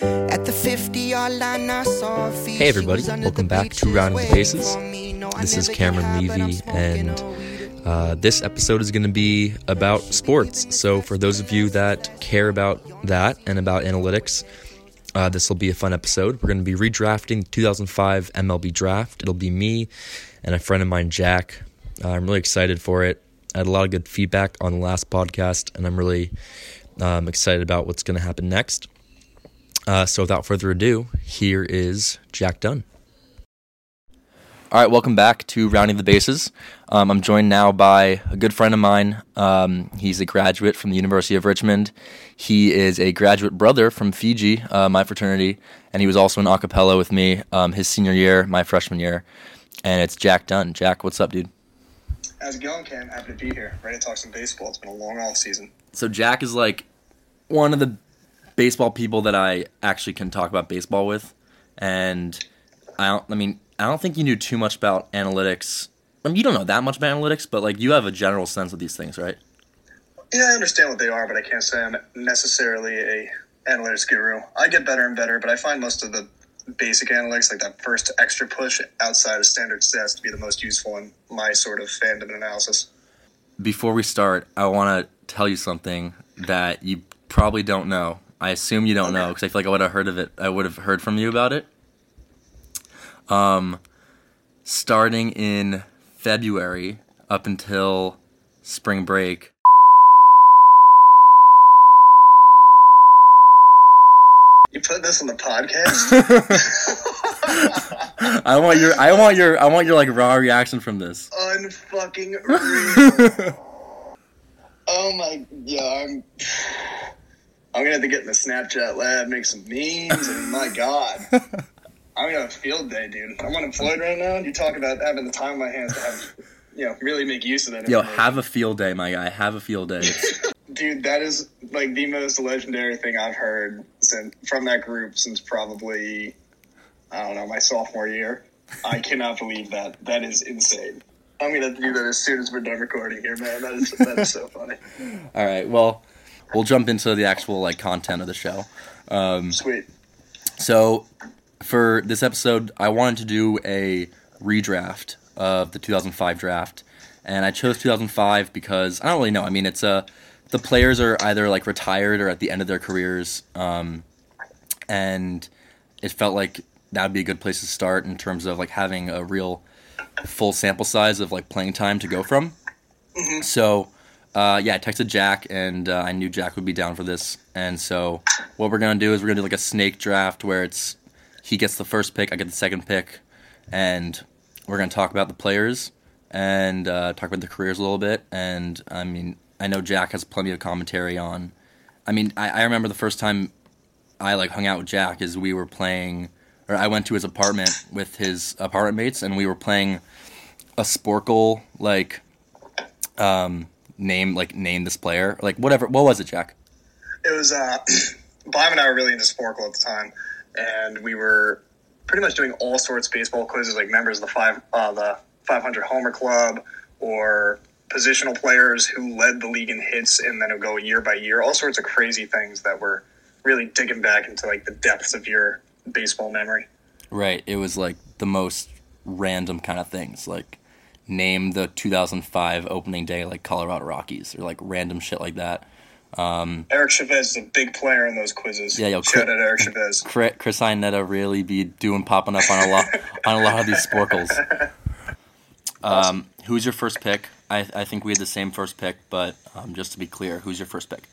Hey everybody, She was under welcome back to Rounding the Bases. for me. No, I This is Cameron get high, but I'm Levy, and uh, this episode is going to be about sports. So, for those of you that care about that and about analytics, uh, this will be a fun episode. We're going to be redrafting the 2005 MLB draft. It'll be me and a friend of mine, Jack. Uh, I'm really excited for it. I had a lot of good feedback on the last podcast, and I'm really um, excited about what's going to happen next. Uh, so, without further ado, here is Jack Dunne. All right, welcome back to Rounding the Bases. Um, I'm joined now by a good friend of mine. Um, he's a graduate from the University of Richmond. He is a graduate brother from Fiji, uh, my fraternity, and he was also in acapella with me um, his senior year, my freshman year. And it's Jack Dunne. Jack, what's up, dude? How's it going, Cam? Happy to be here. Ready to talk some baseball. It's been a long off season. So Jack is like one of the baseball people that I actually can talk about baseball with, and I don't. I mean, I don't think you knew too much about analytics. I mean, you don't know that much about analytics, but like you have a general sense of these things, right? Yeah, I understand what they are, but I can't say I'm necessarily a analytics guru. I get better and better, but I find most of the basic analytics, like that first extra push outside of standard stats, to be the most useful in my sort of fandom and analysis. Before we start, I want to tell you something that you probably don't know. I assume you don't know because I feel like I would have heard of it. I would have heard from you about it. Um, starting in February up until spring break, You put this on the podcast? I want your, I want your, I want your like raw reaction from this. Unfucking real. oh my, yeah, I'm. I'm gonna have to get in the Snapchat lab, make some memes, and my god. I'm gonna have a field day, dude. I'm unemployed right now. You talk about having the time on my hands to have, you know, really make use of that. Yo, information. have a field day, my guy. Have a field day. dude, that is like the most legendary thing I've heard since from that group since probably I don't know my sophomore year. I cannot believe that. That is insane. I'm gonna have to do that as soon as we're done recording here, man. That is that is so funny. All right, well, we'll jump into the actual like content of the show. Um, Sweet. So, for this episode, I wanted to do a redraft of the 2005 draft, and I chose 2005 because I don't really know. I mean, it's a the players are either like retired or at the end of their careers, um, and it felt like that would be a good place to start in terms of like having a real full sample size of like playing time to go from. So, uh, yeah, I texted Jack, and uh, I knew Jack would be down for this. And so, what we're gonna do is we're gonna do like a snake draft where it's he gets the first pick, I get the second pick, and we're gonna talk about the players and uh, talk about the careers a little bit. And I mean, I know Jack has plenty of commentary on. I mean, I, I remember the first time I like hung out with Jack is we were playing, or I went to his apartment with his apartment mates, and we were playing a Sporcle like um, name like name this player like whatever. What was it, Jack? It was uh Bob and I were really into Sporcle at the time and we were pretty much doing all sorts of baseball quizzes like members of the five uh, the 500 homer club or positional players who led the league in hits and then it would go year by year all sorts of crazy things that were really digging back into like the depths of your baseball memory Right. It was like the most random kind of things like name the 2005 opening day like Colorado Rockies or like random shit like that. Eric Chavez is a big player in those quizzes Yeah, yo, shout Chris- out Eric Chavez Chris, Chris Iannetta really be doing popping up on a lot on a lot of these Sporcles. Um, who's your first pick? I, I think we had the same first pick, but um, just to be clear, who's your first pick?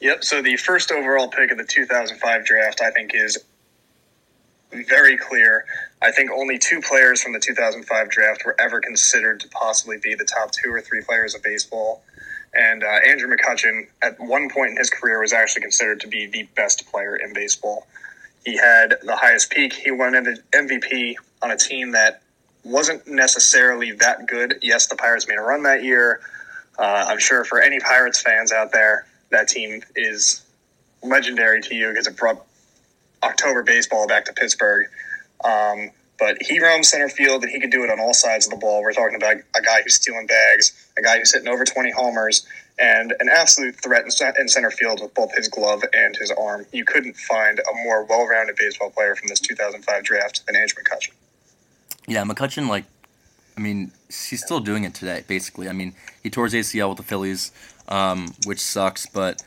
Yep. So the first overall pick of the 2005 draft, I think, is very clear. I think only two players from the 2005 draft were ever considered to possibly be the top two or three players of baseball. And uh, Andrew McCutchen, at one point in his career, was actually considered to be the best player in baseball. He had the highest peak. He won an MVP on a team that wasn't necessarily that good. Yes, the Pirates made a run that year. Uh, I'm sure for any Pirates fans out there, that team is legendary to you because it brought October baseball back to Pittsburgh. Um, but he roams center field and he could do it on all sides of the ball. We're talking about a guy who's stealing bags, a guy who's hitting over 20 homers, and an absolute threat in, center field with both his glove and his arm. You couldn't find a more well-rounded baseball player from this 2005 draft than Andrew McCutchen. Yeah, McCutchen, like, I mean, he's still doing it today, basically. I mean, he tore his ACL with the Phillies, um, which sucks, but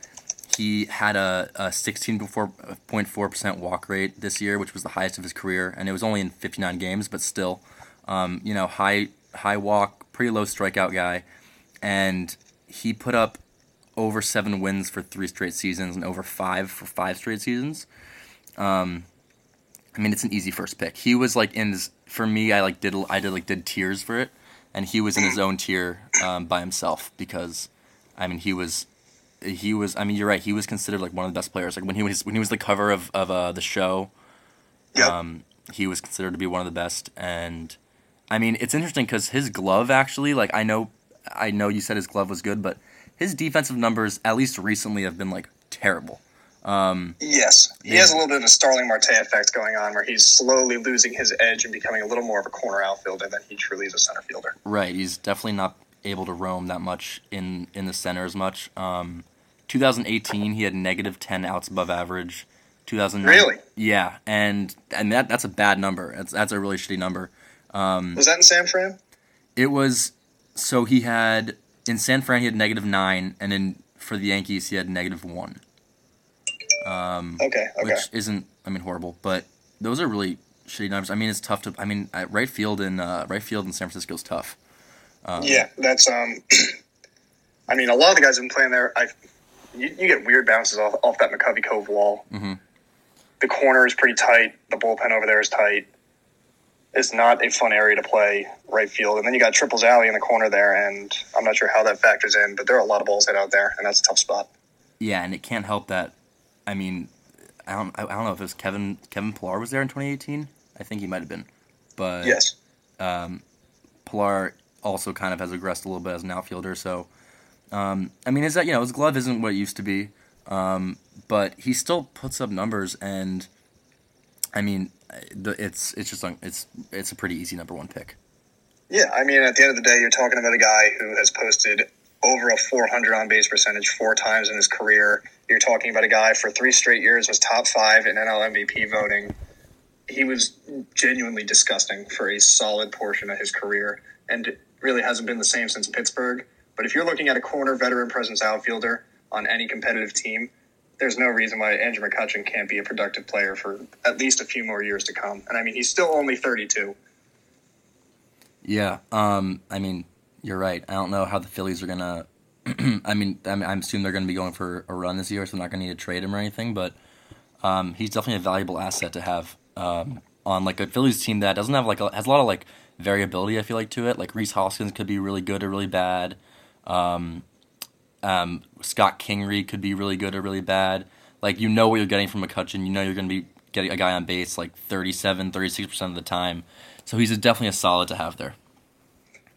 he had a, a 16.4% walk rate this year, which was the highest of his career, and it was only in 59 games, but still, um, you know, high high walk, pretty low strikeout guy, and he put up over seven wins for three straight seasons and over five for five straight seasons. Um, I mean, it's an easy first pick. He was like in his, for me. I like did I did like did tiers for it, and he was in his own tier um, by himself because, I mean, he was he was. I mean, you're right. He was considered like one of the best players. Like when he was when he was the cover of of uh, the show, Yep. um, he was considered to be one of the best. And I mean, it's interesting because his glove actually, like I know, I know you said his glove was good, but his defensive numbers, at least recently, have been like terrible. Um, Yes, he has a little bit of a Starling Marte effect going on, where he's slowly losing his edge and becoming a little more of a corner outfielder than he truly is a center fielder. Right, he's definitely not able to roam that much in in the center as much. Um, 2018, he had negative 10 outs above average. 2009, Really? Yeah, and and that that's a bad number. That's that's a really shitty number. Um, Was that in San Fran? it was so he had in San Fran he had negative nine, and in for the Yankees he had negative one. Um, Okay, okay. which isn't I mean horrible, but those are really shitty numbers. I mean it's tough to I mean right field in uh, right field in San Francisco is tough. Um, yeah, that's um. I mean, a lot of the guys who've been playing there, I you, you get weird bounces off, off that McCovey Cove wall. Mhm. The corner is pretty tight. The bullpen over there is tight. It's not a fun area to play right field, and then you got Triples Alley in the corner there, and I'm not sure how that factors in, but there are a lot of balls hit out there, and that's a tough spot. Yeah, and it can't help that. I mean, I don't. I don't know if it was Kevin. Kevin Pillar was there in 2018. I think he might have been, but Yes. um, Pillar also kind of has regressed a little bit as an outfielder. So, um, I mean, is that you know his glove isn't what it used to be, um, but he still puts up numbers, and I mean, it's it's just it's it's a pretty easy number one pick. Yeah, I mean, at the end of the day, you're talking about a guy who has posted over a 400 on base percentage four times in his career. You're talking about a guy for three straight years was top five in NL MVP voting. He was genuinely disgusting for a solid portion of his career, and really hasn't been the same since Pittsburgh. But if you're looking at a corner veteran presence outfielder on any competitive team, there's no reason why Andrew McCutchen can't be a productive player for at least a few more years to come. And I mean, he's still only 32. Yeah, um, I mean, you're right. I don't know how the Phillies are. I mean, I mean, I'm assuming they're gonna be going for a run this year, so they're not gonna need to trade him or anything. But um, he's definitely a valuable asset to have um, on like a Phillies team that doesn't have like a, has a lot of like variability. I feel like to it. Like Rhys Hoskins could be really good or really bad. Um, um, Scott Kingery could be really good or really bad. Like you know what you're getting from McCutchen. You know you're gonna be getting a guy on base like 37, 36 percent of the time. So he's definitely a solid to have there.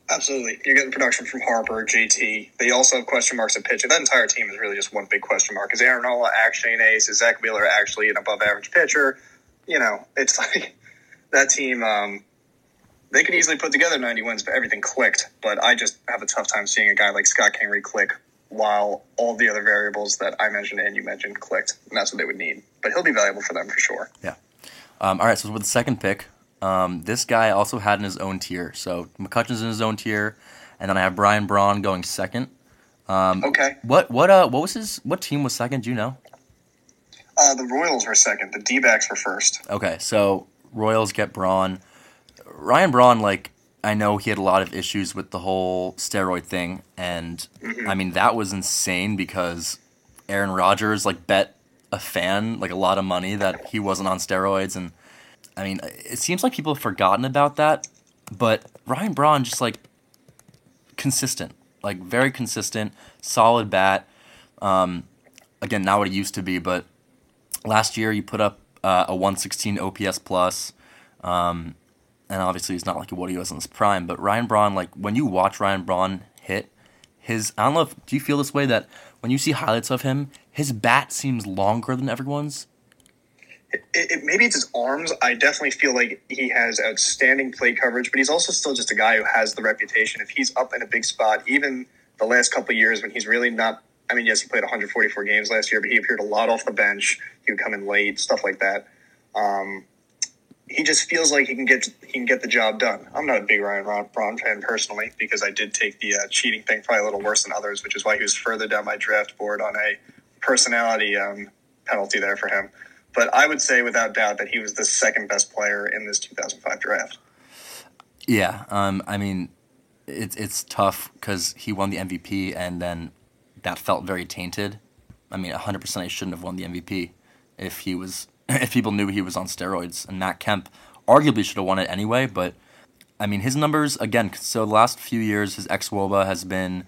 Absolutely. You're getting production from Harper, JT. They also have question marks at pitcher. That entire team is really just one big question mark. Is Aaron Nola actually an ace? Is Zack Wheeler actually an above average pitcher? You know, it's like that team, um, they could easily put together 90 wins, but everything clicked. But I just have a tough time seeing a guy like Scott Kingery click while all the other variables that I mentioned and you mentioned clicked. And that's what they would need. But he'll be valuable for them for sure. Yeah. Um, all right, so with the second pick, um, this guy also had in his own tier. So McCutchen's in his own tier, and then I have Brian Braun going second. Um, Okay. What what uh what was his what team was second? Do you know? Uh, the Royals were second. The D backs were first. Okay, so Royals get Braun. Ryan Braun, like I know he had a lot of issues with the whole steroid thing, and I mean that was insane because Aaron Rodgers like bet a fan like a lot of money that he wasn't on steroids, and I mean it seems like people have forgotten about that, but Ryan Braun just like consistent, like very consistent, solid bat. Um, again, not what he used to be, but last year you put up uh, a 116 OPS plus, um, and obviously he's not like what he was in his prime. But Ryan Braun, like when you watch Ryan Braun hit, his I don't know if do you feel this way that when you see highlights of him, his bat seems longer than everyone's. it, it, maybe it's his arms. I definitely feel like he has outstanding plate coverage, but he's also still just a guy who has the reputation. If he's up in a big spot, even the last couple years when he's really not. I mean, yes, he played 144 games last year, but he appeared a lot off the bench. He would come in late, stuff like that. Um, he just feels like he can get he can get the job done. I'm not a big Ryan Braun fan personally because I did take the uh, cheating thing probably a little worse than others, which is why he was further down my draft board on a personality um, penalty there for him. But I would say without doubt that he was the second best player in this 2005 draft. Yeah, um, I mean, it's it's tough because he won the MVP and then that felt very tainted. I mean, 100% he shouldn't have won the MVP if he was if people knew he was on steroids. And Matt Kemp arguably should have won it anyway, but I mean, his numbers, again, so the last few years, his xwOBA has been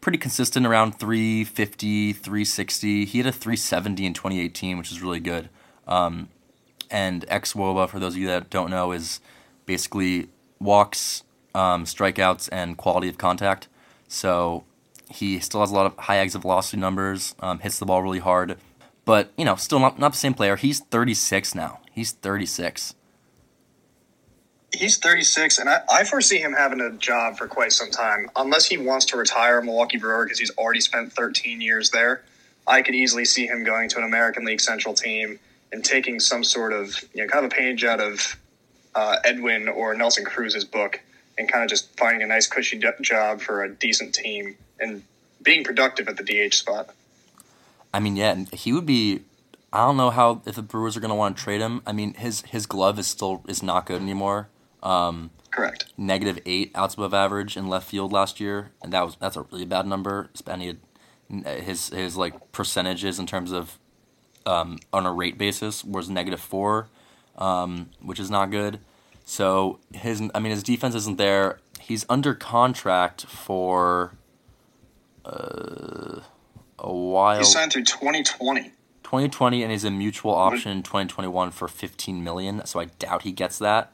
pretty consistent around 350, 360. He had a 370 in 2018, which is really good. Um, and xwOBA, for those of you that don't know, is basically walks, um, strikeouts, and quality of contact. So he still has a lot of high exit velocity numbers, um, hits the ball really hard but you know, still not not the same player. He's 36 now. He's 36. He's 36, and I, I foresee him having a job for quite some time, unless he wants to retire Milwaukee Brewer because he's already spent 13 years there. I could easily see him going to an American League Central team and taking some sort of you know kind of a page out of uh, Edwin or Nelson Cruz's book and kind of just finding a nice cushy job for a decent team and being productive at the DH spot. I mean, yeah, he would be. I don't know how if the Brewers are going to want to trade him. I mean, his his glove is still is not good anymore. Um, Correct. Negative eight outs above average in left field last year, and that was that's a really bad number. Spending his his like percentages in terms of um, on a rate basis was negative four, um, which is not good. So his I mean his defense isn't there. He's under contract for. Uh, a while. He signed through 2020. 2020, and he's a mutual option in 2021 for 15 million. So I doubt he gets that.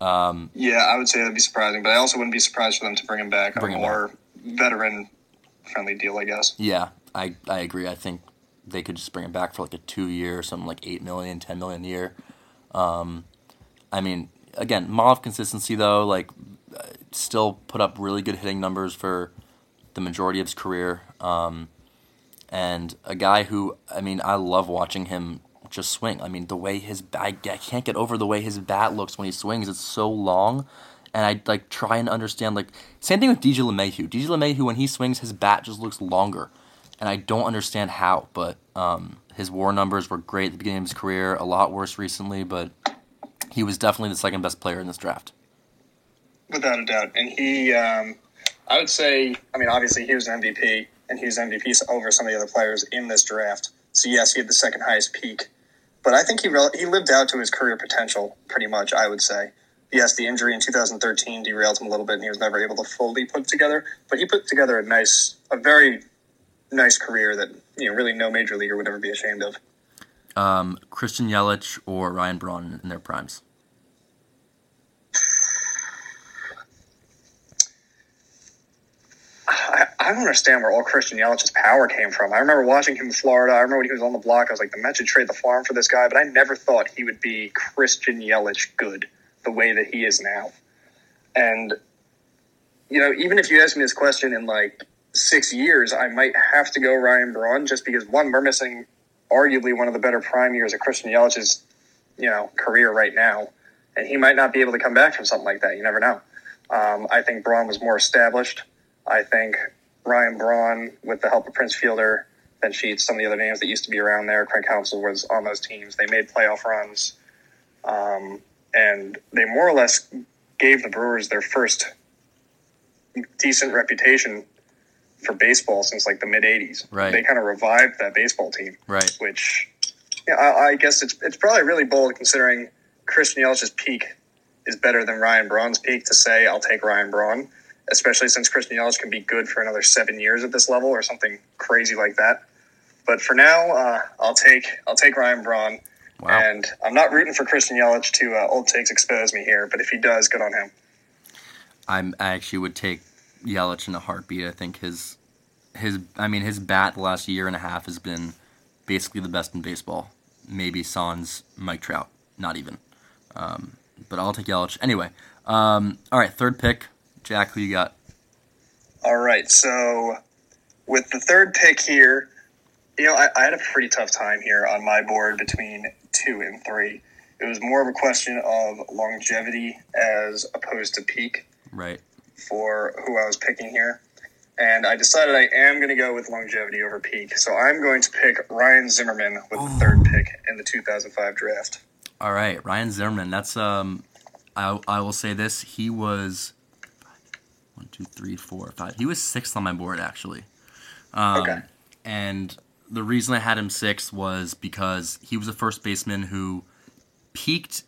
Um, yeah, I would say that'd be surprising, but I also wouldn't be surprised for them to bring him back bring on a more veteran friendly deal, I guess. Yeah, I, I agree. I think they could just bring him back for like a two year, something like 8 million, 10 million a year. Um, I mean, again, model of consistency though, like still put up really good hitting numbers for the majority of his career. Um, and a guy who, I mean, I love watching him just swing. I mean, the way his bat, I can't get over the way his bat looks when he swings. It's so long. And I like try and understand like same thing with DJ LeMahieu. DJ LeMahieu when he swings, his bat just looks longer, and I don't understand how. But um, his WAR numbers were great at the beginning of his career. A lot worse recently, but he was definitely the second best player in this draft. Without a doubt, and he um, I would say, I mean, obviously he was an MVP, and he was MVP over some of the other players in this draft. So yes, he had the second highest peak, but I think he he lived out to his career potential pretty much. I would say. Yes, the injury in 2013 derailed him a little bit, and he was never able to fully put together. But he put together a nice, a very nice career that you know really no major leaguer would ever be ashamed of. Um, Christian Yelich or Ryan Braun in their primes. I don't understand where all Christian Yelich's power came from. I remember watching him in Florida. I remember when he was on the block. I was like, the Mets should trade the farm for this guy, but I never thought he would be Christian Yelich good the way that he is now. And you know, even if you ask me this question in like six years, I might have to go Ryan Braun just because one, we're missing arguably one of the better prime years of Christian Yelich's, you know, career right now, and he might not be able to come back from something like that. You never know. Um, I think Braun was more established. I think Ryan Braun, with the help of Prince Fielder, Ben Sheets, some of the other names that used to be around there. Craig Counsell was on those teams. They made playoff runs, um, and they more or less gave the Brewers their first decent reputation for baseball since like the mid '80s. Right. They kind of revived that baseball team. Right. Which, yeah, I, I guess it's it's probably really bold considering Christian Yelich's peak is better than Ryan Braun's peak to say I'll take Ryan Braun especially since Christian Yelich can be good for another seven years at this level or something crazy like that. But for now, uh, I'll take I'll take Ryan Braun. Wow. And I'm not rooting for Christian Yelich to uh, old takes expose me here, but if he does, good on him. I'm I actually would take Yelich in a heartbeat. I think his his I mean his bat the last year and a half has been basically the best in baseball. maybe Sans, Mike Trout, not even. Um, but I'll take Yelich anyway. Um, all right, third pick, Jack. Who you got? All right, so with the third pick here, you know, I, I had a pretty tough time here on my board between two and three. It was more of a question of longevity as opposed to peak Right. for who I was picking here. And I decided I am going to go with longevity over peak. So I'm going to pick Ryan Zimmerman with the third pick in the 2005 draft. All right, Ryan Zimmerman. That's um, I I will say this. He was one, two, three, four, five. He was sixth on my board actually. Um, Okay. And the reason I had him sixth was because he was a first baseman who peaked.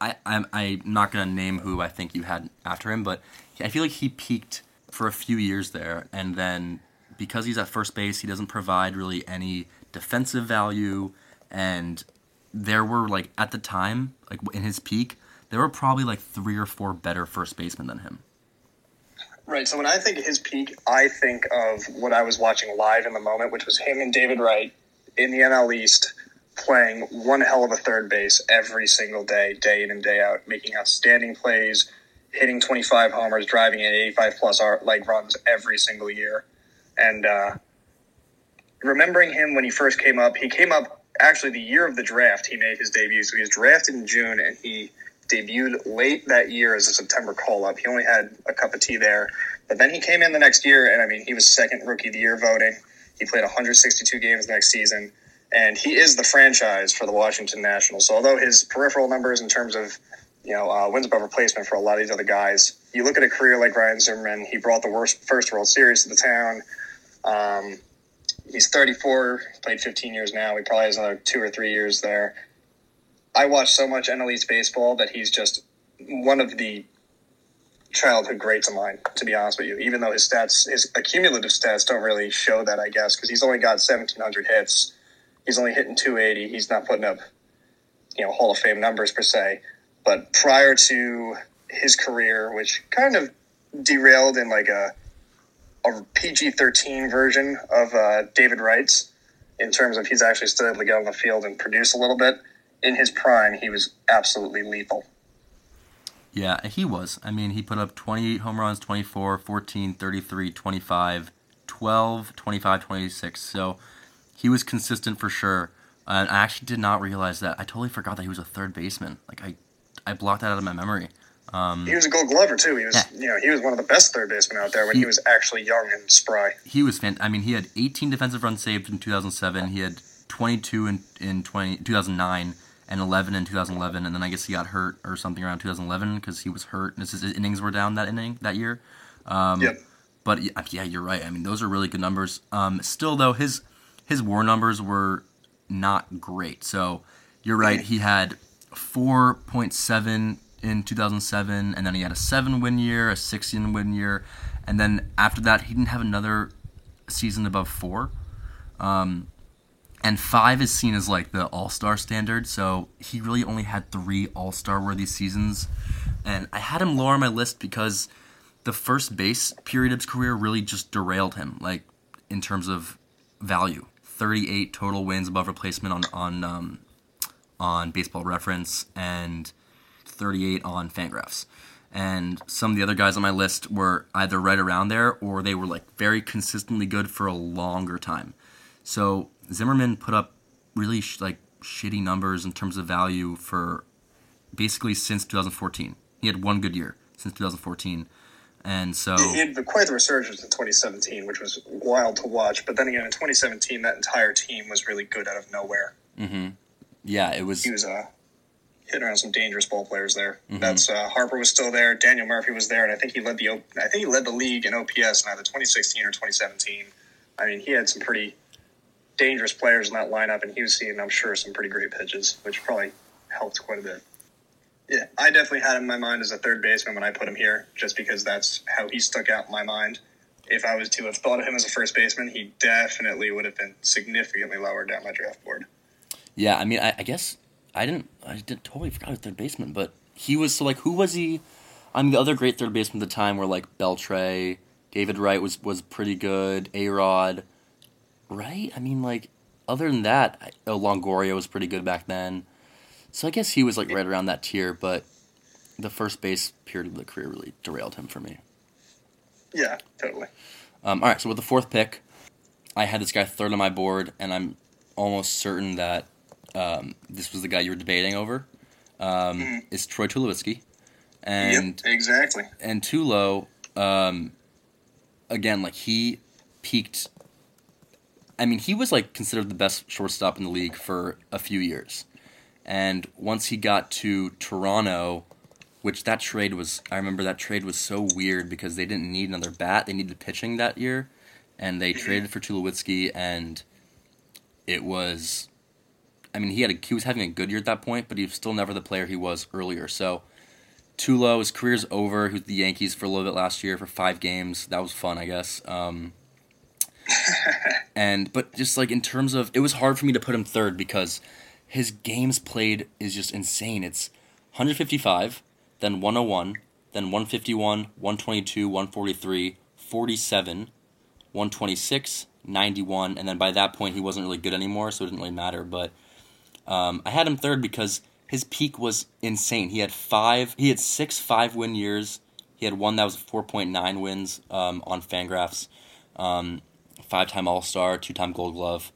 I I'm, I'm not gonna name who I think you had after him, but I feel like he peaked for a few years there, and then because he's at first base, he doesn't provide really any defensive value, and there were like at the time, like in his peak, there were probably like three or four better first basemen than him. Right. So when I think of his peak, I think of what I was watching live in the moment, which was him and David Wright in the NL East playing one hell of a third base every single day, day in and day out, making outstanding plays, hitting 25 homers, driving in 85 plus R- like runs every single year. And uh, remembering him when he first came up, he came up actually the year of the draft. He made his debut. So he was drafted in June, and he debuted late that year as a September call up. He only had a cup of tea there, but then he came in the next year, and I mean, he was second rookie of the year voting. He played 162 games next season, and he is the franchise for the Washington Nationals. So although his peripheral numbers in terms of you know uh, wins above replacement for a lot of these other guys, you look at a career like Ryan Zimmerman. He brought the worst first World Series to the town. Um, he's 34, played 15 years now. He probably has another two or three years there. I watch so much East baseball that he's just one of the childhood greats of mine, to be honest with you. Even though his stats, his accumulative stats don't really show that, I guess, because he's only got 1,700 hits. He's only hitting 280. He's not putting up, you know, Hall of Fame numbers per se. But prior to his career, which kind of derailed in like a, a PG 13 version of uh, David Wright's, in terms of he's actually still able to get on the field and produce a little bit. In his prime, he was absolutely lethal. Yeah, he was. I mean, he put up 28 home runs, 24, 14, 33, 25, 12, 25, 26. So he was consistent for sure. And I actually did not realize that. I totally forgot that he was a third baseman. Like I, I blocked that out of my memory. Um, He was a Gold Glover too. He was, Yeah. you know, he was one of the best third basemen out there when He- he was actually young and spry. he was fan. I mean, he had 18 defensive runs saved in 2007. He had 22 in in 20, 2009 and 11 in 2011. And then I guess he got hurt or something around 2011 because he was hurt. And his, his innings were down that inning that year. Um, Yep. But yeah, you're right. I mean, those are really good numbers. Um, still though, his his WAR numbers were not great. So you're right. He had 4.7 in 2007, and then he had a seven win year, a six win year, and then after that, he didn't have another season above four. Um, and five is seen as like the all star standard, so he really only had three all star worthy seasons. And I had him lower on my list because the first base period of his career really just derailed him, like in terms of value. 38 total wins above replacement on on um, on Baseball Reference and 38 on Fangraphs. And some of the other guys on my list were either right around there or they were like very consistently good for a longer time. So Zimmerman put up really sh- like shitty numbers in terms of value for basically since 2014. He had one good year since 2014. And so He had quite the resurgence in 2017, which was wild to watch. But then again, in 2017, that entire team was really good out of nowhere. yeah, it was He was uh, hitting around some dangerous ball players there. Mm-hmm. That's uh, Harper was still there. Daniel Murphy was there, and I think he led the I think he led the league in OPS in either 2016 or 2017. I mean, he had some pretty dangerous players in that lineup, and he was seeing, I'm sure, some pretty great pitches, which probably helped quite a bit. Yeah, I definitely had him in my mind as a third baseman when I put him here, just because that's how he stuck out in my mind. If I was to have thought of him as a first baseman, he definitely would have been significantly lower down my draft board. Yeah, I mean, I, I guess I didn't. I did totally forgot his third baseman, but he was so like, who was he? I mean, the other great third baseman at the time were like Beltre, David Wright was was pretty good, A Rod, right? I mean, like other than that, I, oh, Longoria was pretty good back then. So I guess he was like right around that tier, but the first base period of the career really derailed him for me. Yeah, totally. Um, all right, so with the fourth pick, I had this guy third on my board, and I'm almost certain that um, this was the guy you were debating over. Um, Mhm. Is Troy Tulowitzki, and yep, exactly. and Tulo, um, again, like he peaked. I mean, he was like considered the best shortstop in the league for a few years, and once he got to Toronto, which that trade was, I remember that trade was so weird because they didn't need another bat; they needed pitching that year, and they traded for Tulowitzki, and it was. I mean, he had a, he was having a good year at that point, but he was still never the player he was earlier. So, Tulo, his career's over. He was the Yankees for a little bit last year for five games. That was fun, I guess. Um, and but just like in terms of, it was hard for me to put him third because his games played is just insane. It's 155, then 101, then 151, 122, 143, 47, 126, 91, and then by that point he wasn't really good anymore, so it didn't really matter. But um, I had him third because his peak was insane. He had five, he had six five win years. He had one that was 4.9 wins um, on Fangraphs. Um, five time All Star, two time Gold Glove.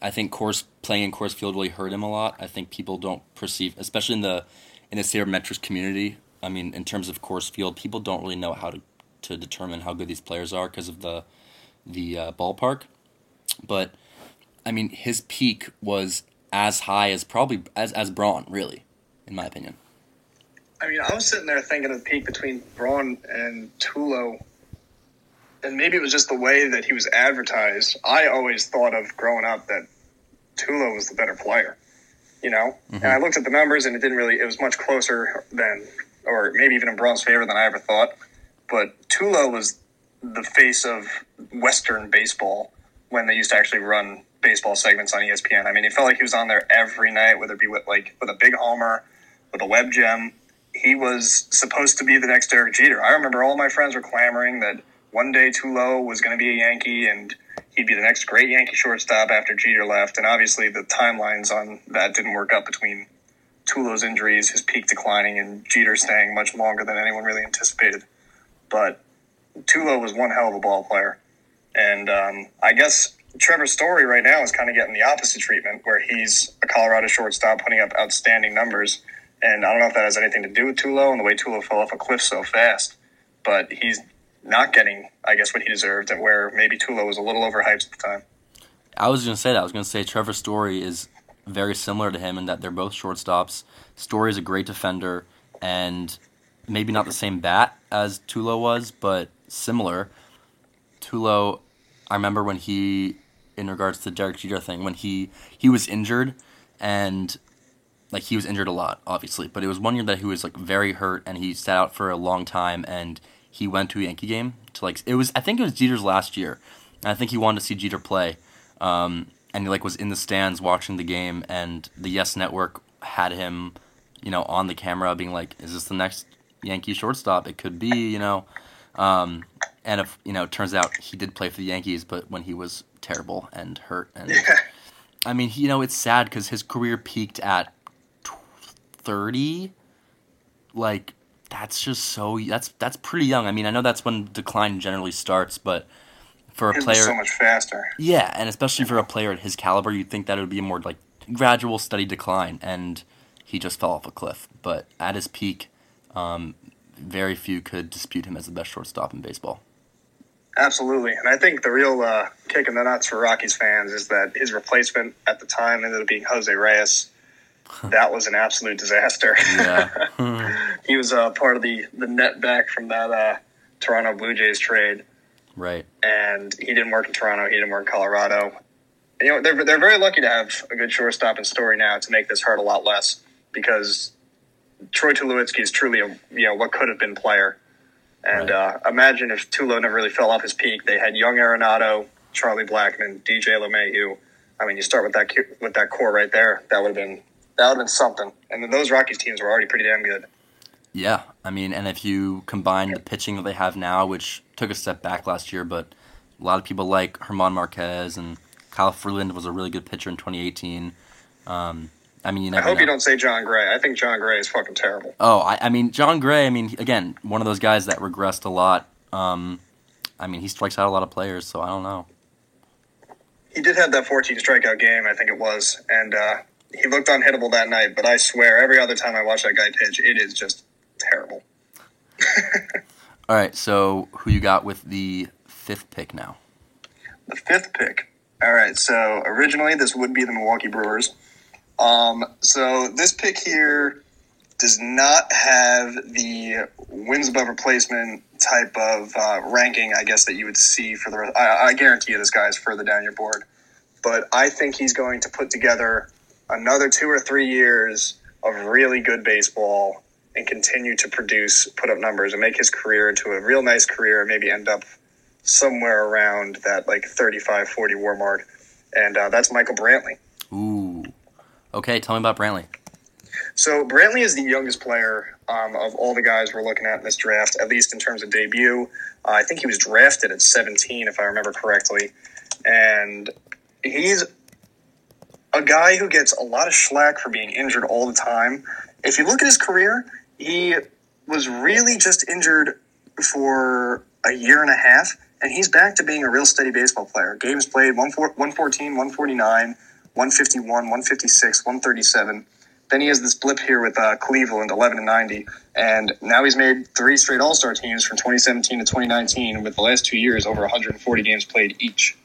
I think course playing in Coors Field really hurt him a lot. I think people don't perceive, especially in the in the sabermetrics community. I mean, in terms of Coors Field, people don't really know how to to determine how good these players are because of the the uh, ballpark. But I mean, his peak was as high as probably as as Braun, really, in my opinion. I mean, I was sitting there thinking of the peak between Braun and Tulo, and maybe it was just the way that he was advertised. I always thought of growing up that Tulo was the better player, you know. And I mm-hmm. looked at the numbers, and it didn't really. It was much closer than, or maybe even in Braun's favor than I ever thought. But Tulo was the face of Western baseball when they used to actually run baseball segments on ESPN. I mean, he felt like he was on there every night, whether it be with like with a big homer, with a web gem. He was supposed to be the next Derek Jeter. I remember all my friends were clamoring that one day Tulo was going to be a Yankee and he'd be the next great Yankee shortstop after Jeter left. And obviously, the timelines on that didn't work out between Tulo's injuries, his peak declining, and Jeter staying much longer than anyone really anticipated. But Tulo was one hell of a ball player. And um, I guess Trevor Story right now is kind of getting the opposite treatment, where he's a Colorado shortstop putting up outstanding numbers. And I don't know if that has anything to do with Tulo and the way Tulo fell off a cliff so fast, but he's not getting, I guess, what he deserved, and where maybe Tulo was a little overhyped at the time. I was going to say that. I was going to say Trevor Story is very similar to him in that they're both shortstops. Story is a great defender and maybe not the same bat as Tulo was, but similar. Tulo, I remember when he, in regards to the Derek Jeter thing, when he he was injured and like he was injured a lot, obviously, but it was one year that he was like very hurt and he sat out for a long time and he went to a Yankee game to like it was I think it was Jeter's last year. And I think he wanted to see Jeter play. Um, and he like was in the stands watching the game and the Yes Network had him, you know, on the camera being like, Is this the next Yankee shortstop? It could be, you know. Um, and if you know, it turns out he did play for the Yankees, but when he was terrible and hurt and Yeah. I mean, he- you know, it's sad because his career peaked at thirty. Like, that's just so. That's that's pretty young. I mean, I know that's when decline generally starts, but for a was player, so much faster. yeah, and especially for a player at his caliber, you'd think that it would be a more like gradual, steady decline, and he just fell off a cliff. But at his peak, um, very few could dispute him as the best shortstop in baseball. Absolutely. And I think the real uh, kick in the nuts for Rockies fans is that his replacement at the time ended up being Jose Reyes. That was an absolute disaster. Yeah, he was uh, part of the, the net back from that uh, Toronto Blue Jays trade, right. and he didn't work in Toronto. He didn't work in Colorado. And, you know, they're, they're very lucky to have a good shortstop in Story now to make this hurt a lot less because Troy Tulowitzki is truly a you know what could have been player. And Right. uh, imagine if Tulo never really fell off his peak. They had young Arenado, Charlie Blackmon, DJ LeMahieu. I mean, you start with that with that core right there. That would have been that would have been something. And then those Rockies teams were already pretty damn good. Yeah, I mean, and if you combine the pitching that they have now, which took a step back last year, but a lot of people like German Marquez and Kyle Freeland was a really good pitcher in 2018. Um, I mean, you I hope know. you don't say Jon Gray. I think Jon Gray is fucking terrible. Oh, I, I mean, Jon Gray. I mean, again, one of those guys that regressed a lot. Um, I mean, he strikes out a lot of players, so I don't know. He did have that 14 strikeout game, I think it was, and uh, he looked unhittable that night. But I swear, every other time I watch that guy pitch, it is just terrible. All right, so who you got with the fifth pick now? The fifth pick. All right, so originally this would be the Milwaukee Brewers. Um, so this pick here does not have the wins above replacement type of uh, ranking, I guess, that you would see for the rest. I, I guarantee you this guy is further down your board. But I think he's going to put together another two or three years of really good baseball and continue to produce, put up numbers, and make his career into a real nice career and maybe end up somewhere around that like 35 40 war mark. And uh, that's Michael Brantley. Ooh. Okay, tell me about Brantley. So Brantley is the youngest player um, of all the guys we're looking at in this draft, at least in terms of debut. Uh, I think he was drafted at 17, if I remember correctly, and he's a guy who gets a lot of slack for being injured all the time. If you look at his career, he was really just injured for a year and a half, and he's back to being a real steady baseball player. Games played 114, 149, 151, 156, 137. Then he has this blip here with uh, Cleveland, 11 and 90, and now he's made three straight All Star teams from 2017 to 2019, with the last two years over 140 games played each.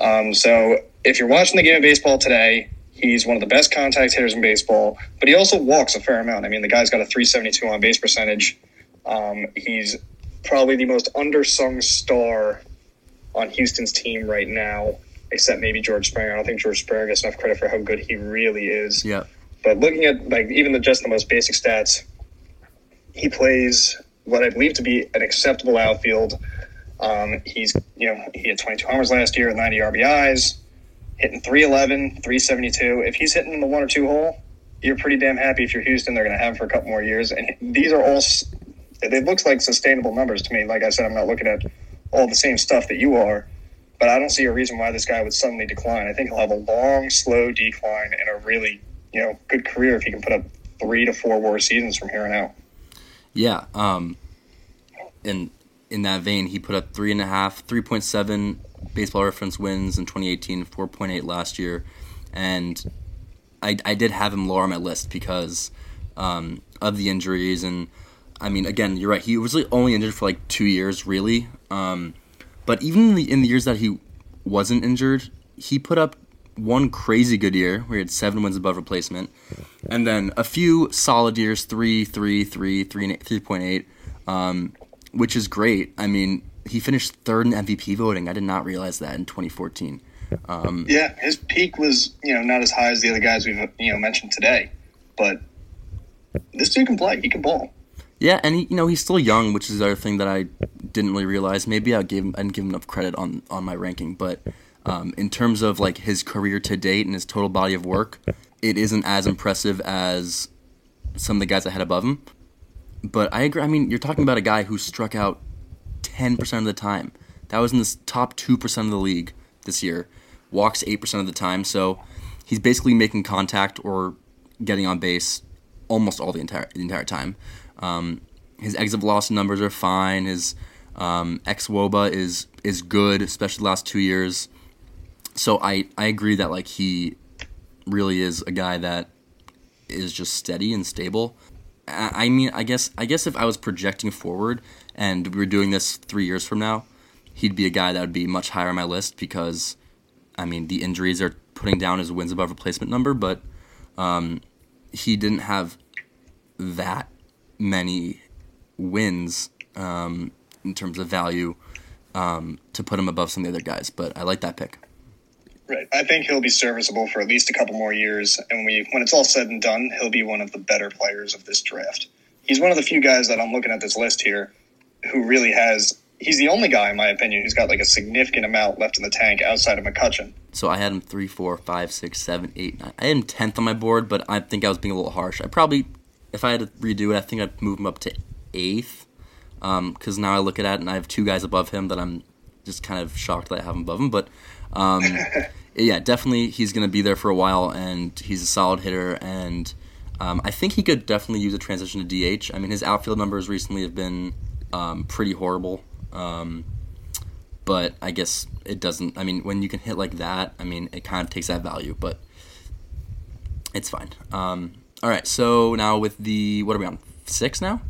Um, so if you're watching the game of baseball today, he's one of the best contact hitters in baseball, but he also walks a fair amount. I mean, the guy's got a 372 on base percentage. Um, he's probably the most undersung star on Houston's team right now, except maybe George Springer. I don't think George Springer gets enough credit for how good he really is. Yeah. But looking at like even the just the most basic stats, he plays what I believe to be an acceptable outfield. Um, he's you know he had 22 homers last year, 90 RBIs, hitting 311, 372. If he's hitting in the one or two hole, you're pretty damn happy. If you're Houston, they're going to have him for a couple more years. And these are all it looks like sustainable numbers to me. Like I said, I'm not looking at all the same stuff that you are. But I don't see a reason why this guy would suddenly decline. I think he'll have a long, slow decline and a really, you know, good career if he can put up three to four war seasons from here on out. Yeah. Um, in in that vein, he put up three and a half, three point seven baseball reference wins in 2018, four point eight last year, and I I did have him lower on my list because um, of the injuries. And I mean again you're right. He was only injured for like two years really, um, but even in the, in the years that he wasn't injured, he put up one crazy good year where he had seven wins above replacement, and then a few solid years, three, three, three, three, three point eight, um, which is great. I mean, he finished third in MVP voting. I did not realize that in 2014. Um, Yeah, his peak was, you know, not as high as the other guys we've, you know, mentioned today. But this dude can play. He can ball. yeah, and he, you know he's still young, which is the other thing that I didn't really realize. Maybe I gave him, I didn't give him enough credit on on my ranking, but um, in terms of like his career to date and his total body of work, it isn't as impressive as some of the guys I had above him. But I agree. I mean, you're talking about a guy who struck out 10% of the time. That was in the top 2% of the league this year. Walks 8% of the time. So he's basically making contact or getting on base almost all the entire the entire time. Um, his exit velocity numbers are fine. His um, xwOBA is is good, especially the last two years. So I I agree that like he really is a guy that is just steady and stable. I mean, I guess I guess if I was projecting forward and we were doing this three years from now, he'd be a guy that would be much higher on my list because, I mean, the injuries are putting down his wins above replacement number, but um, he didn't have that many wins um, in terms of value um, to put him above some of the other guys. But I like that pick. Right. I think he'll be serviceable for at least a couple more years, and we, when it's all said and done, he'll be one of the better players of this draft. He's one of the few guys that I'm looking at this list here who really has. He's the only guy, in my opinion, who's got like a significant amount left in the tank outside of McCutchen. So I had him three, four, five, six, seven, eight, nine. I had him tenth on my board, but I think I was being a little harsh. I probably, if I had to redo it, I think I'd move him up to eighth. Because now I look at it and I have two guys above him that I'm just kind of shocked that I have him above him. But Um, yeah, definitely he's going to be there for a while, and he's a solid hitter. And um, I think he could definitely use a transition to DH. I mean, his outfield numbers recently have been um, pretty horrible. Um, but I guess it doesn't. I mean, when you can hit like that, I mean, it kind of takes that value, but it's fine. Um, all right, so now with the what are we on six now?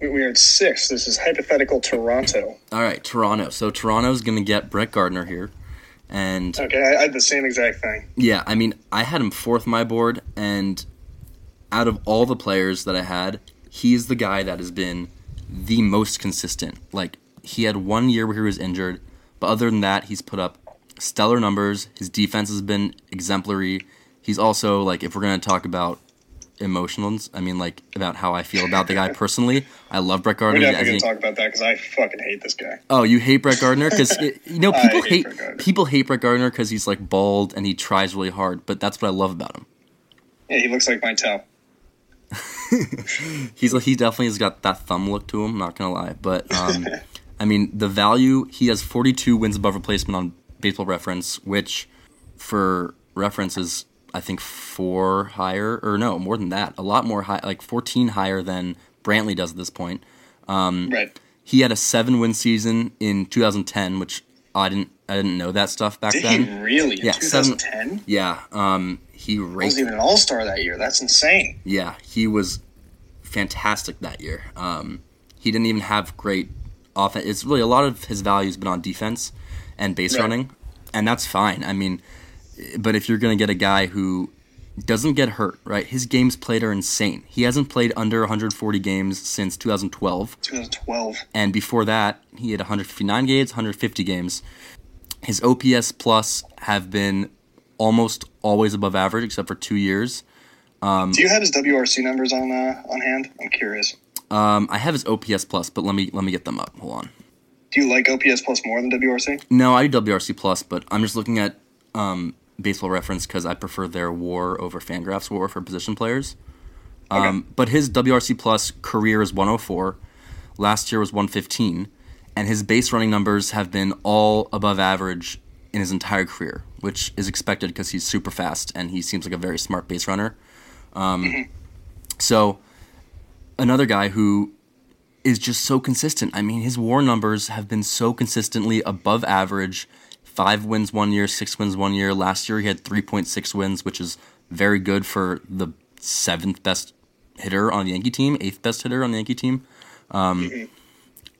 We are at six. This is hypothetical Toronto. All right, Toronto. So Toronto's gonna get Brett Gardner here, and Okay, I, I had the same exact thing. yeah, I mean, I had him fourth my board, and out of all the players that I had, he's the guy that has been the most consistent. Like he had one year where he was injured, but other than that, he's put up stellar numbers. His defense has been exemplary. He's also like, if we're gonna talk about emotions, I mean, like about how I feel about the guy personally. I love Brett We're Gardner. definitely as gonna talk about that because I fucking hate this guy. Oh, you hate Brett Gardner because you know people hate hate, people hate Brett Gardner because he's like bald and he tries really hard. But that's what I love about him. Yeah, he looks like my toe. He's he definitely has got that thumb look to him. Not gonna lie, but um, I mean the value he has 42 wins above replacement on Baseball Reference, which for reference is I think four higher or no more than that, a lot more high, like 14 higher than Brantley does at this point. Right. He had a seven win season in 2010, which I didn't I didn't know that stuff back Did then. he really? Yeah, seven- 2010? Yeah, um, he raked. wasn't even an all star that year. That's insane. Yeah, he was fantastic that year. Um, he didn't even have great offense. It's really a lot of his value has been on defense and base Right. running, and that's fine. I mean, but if you're gonna get a guy who doesn't get hurt, right? His games played are insane. He hasn't played under 140 games since 2012 2012. and before that he had 159 games 150 games his ops plus have been almost always above average except for two years Do you have his WRC numbers on uh, on hand? I'm curious. um, i have his ops plus but let me let me get them up hold on Do you like OPS plus more than WRC? no i do wrc plus but i'm just looking at um, baseball reference because i prefer their war over fangraphs war for position players. Um, but his wrc plus career is 104 last year was 115 and his base running numbers have been all above average in his entire career which is expected because he's super fast and he seems like a very smart base runner. Um, so another guy who is just so consistent. I mean his war numbers have been so consistently above average five wins one year six wins one year last year he had 3.6 wins which is very good for the seventh best hitter on the yankee team eighth best hitter on the yankee team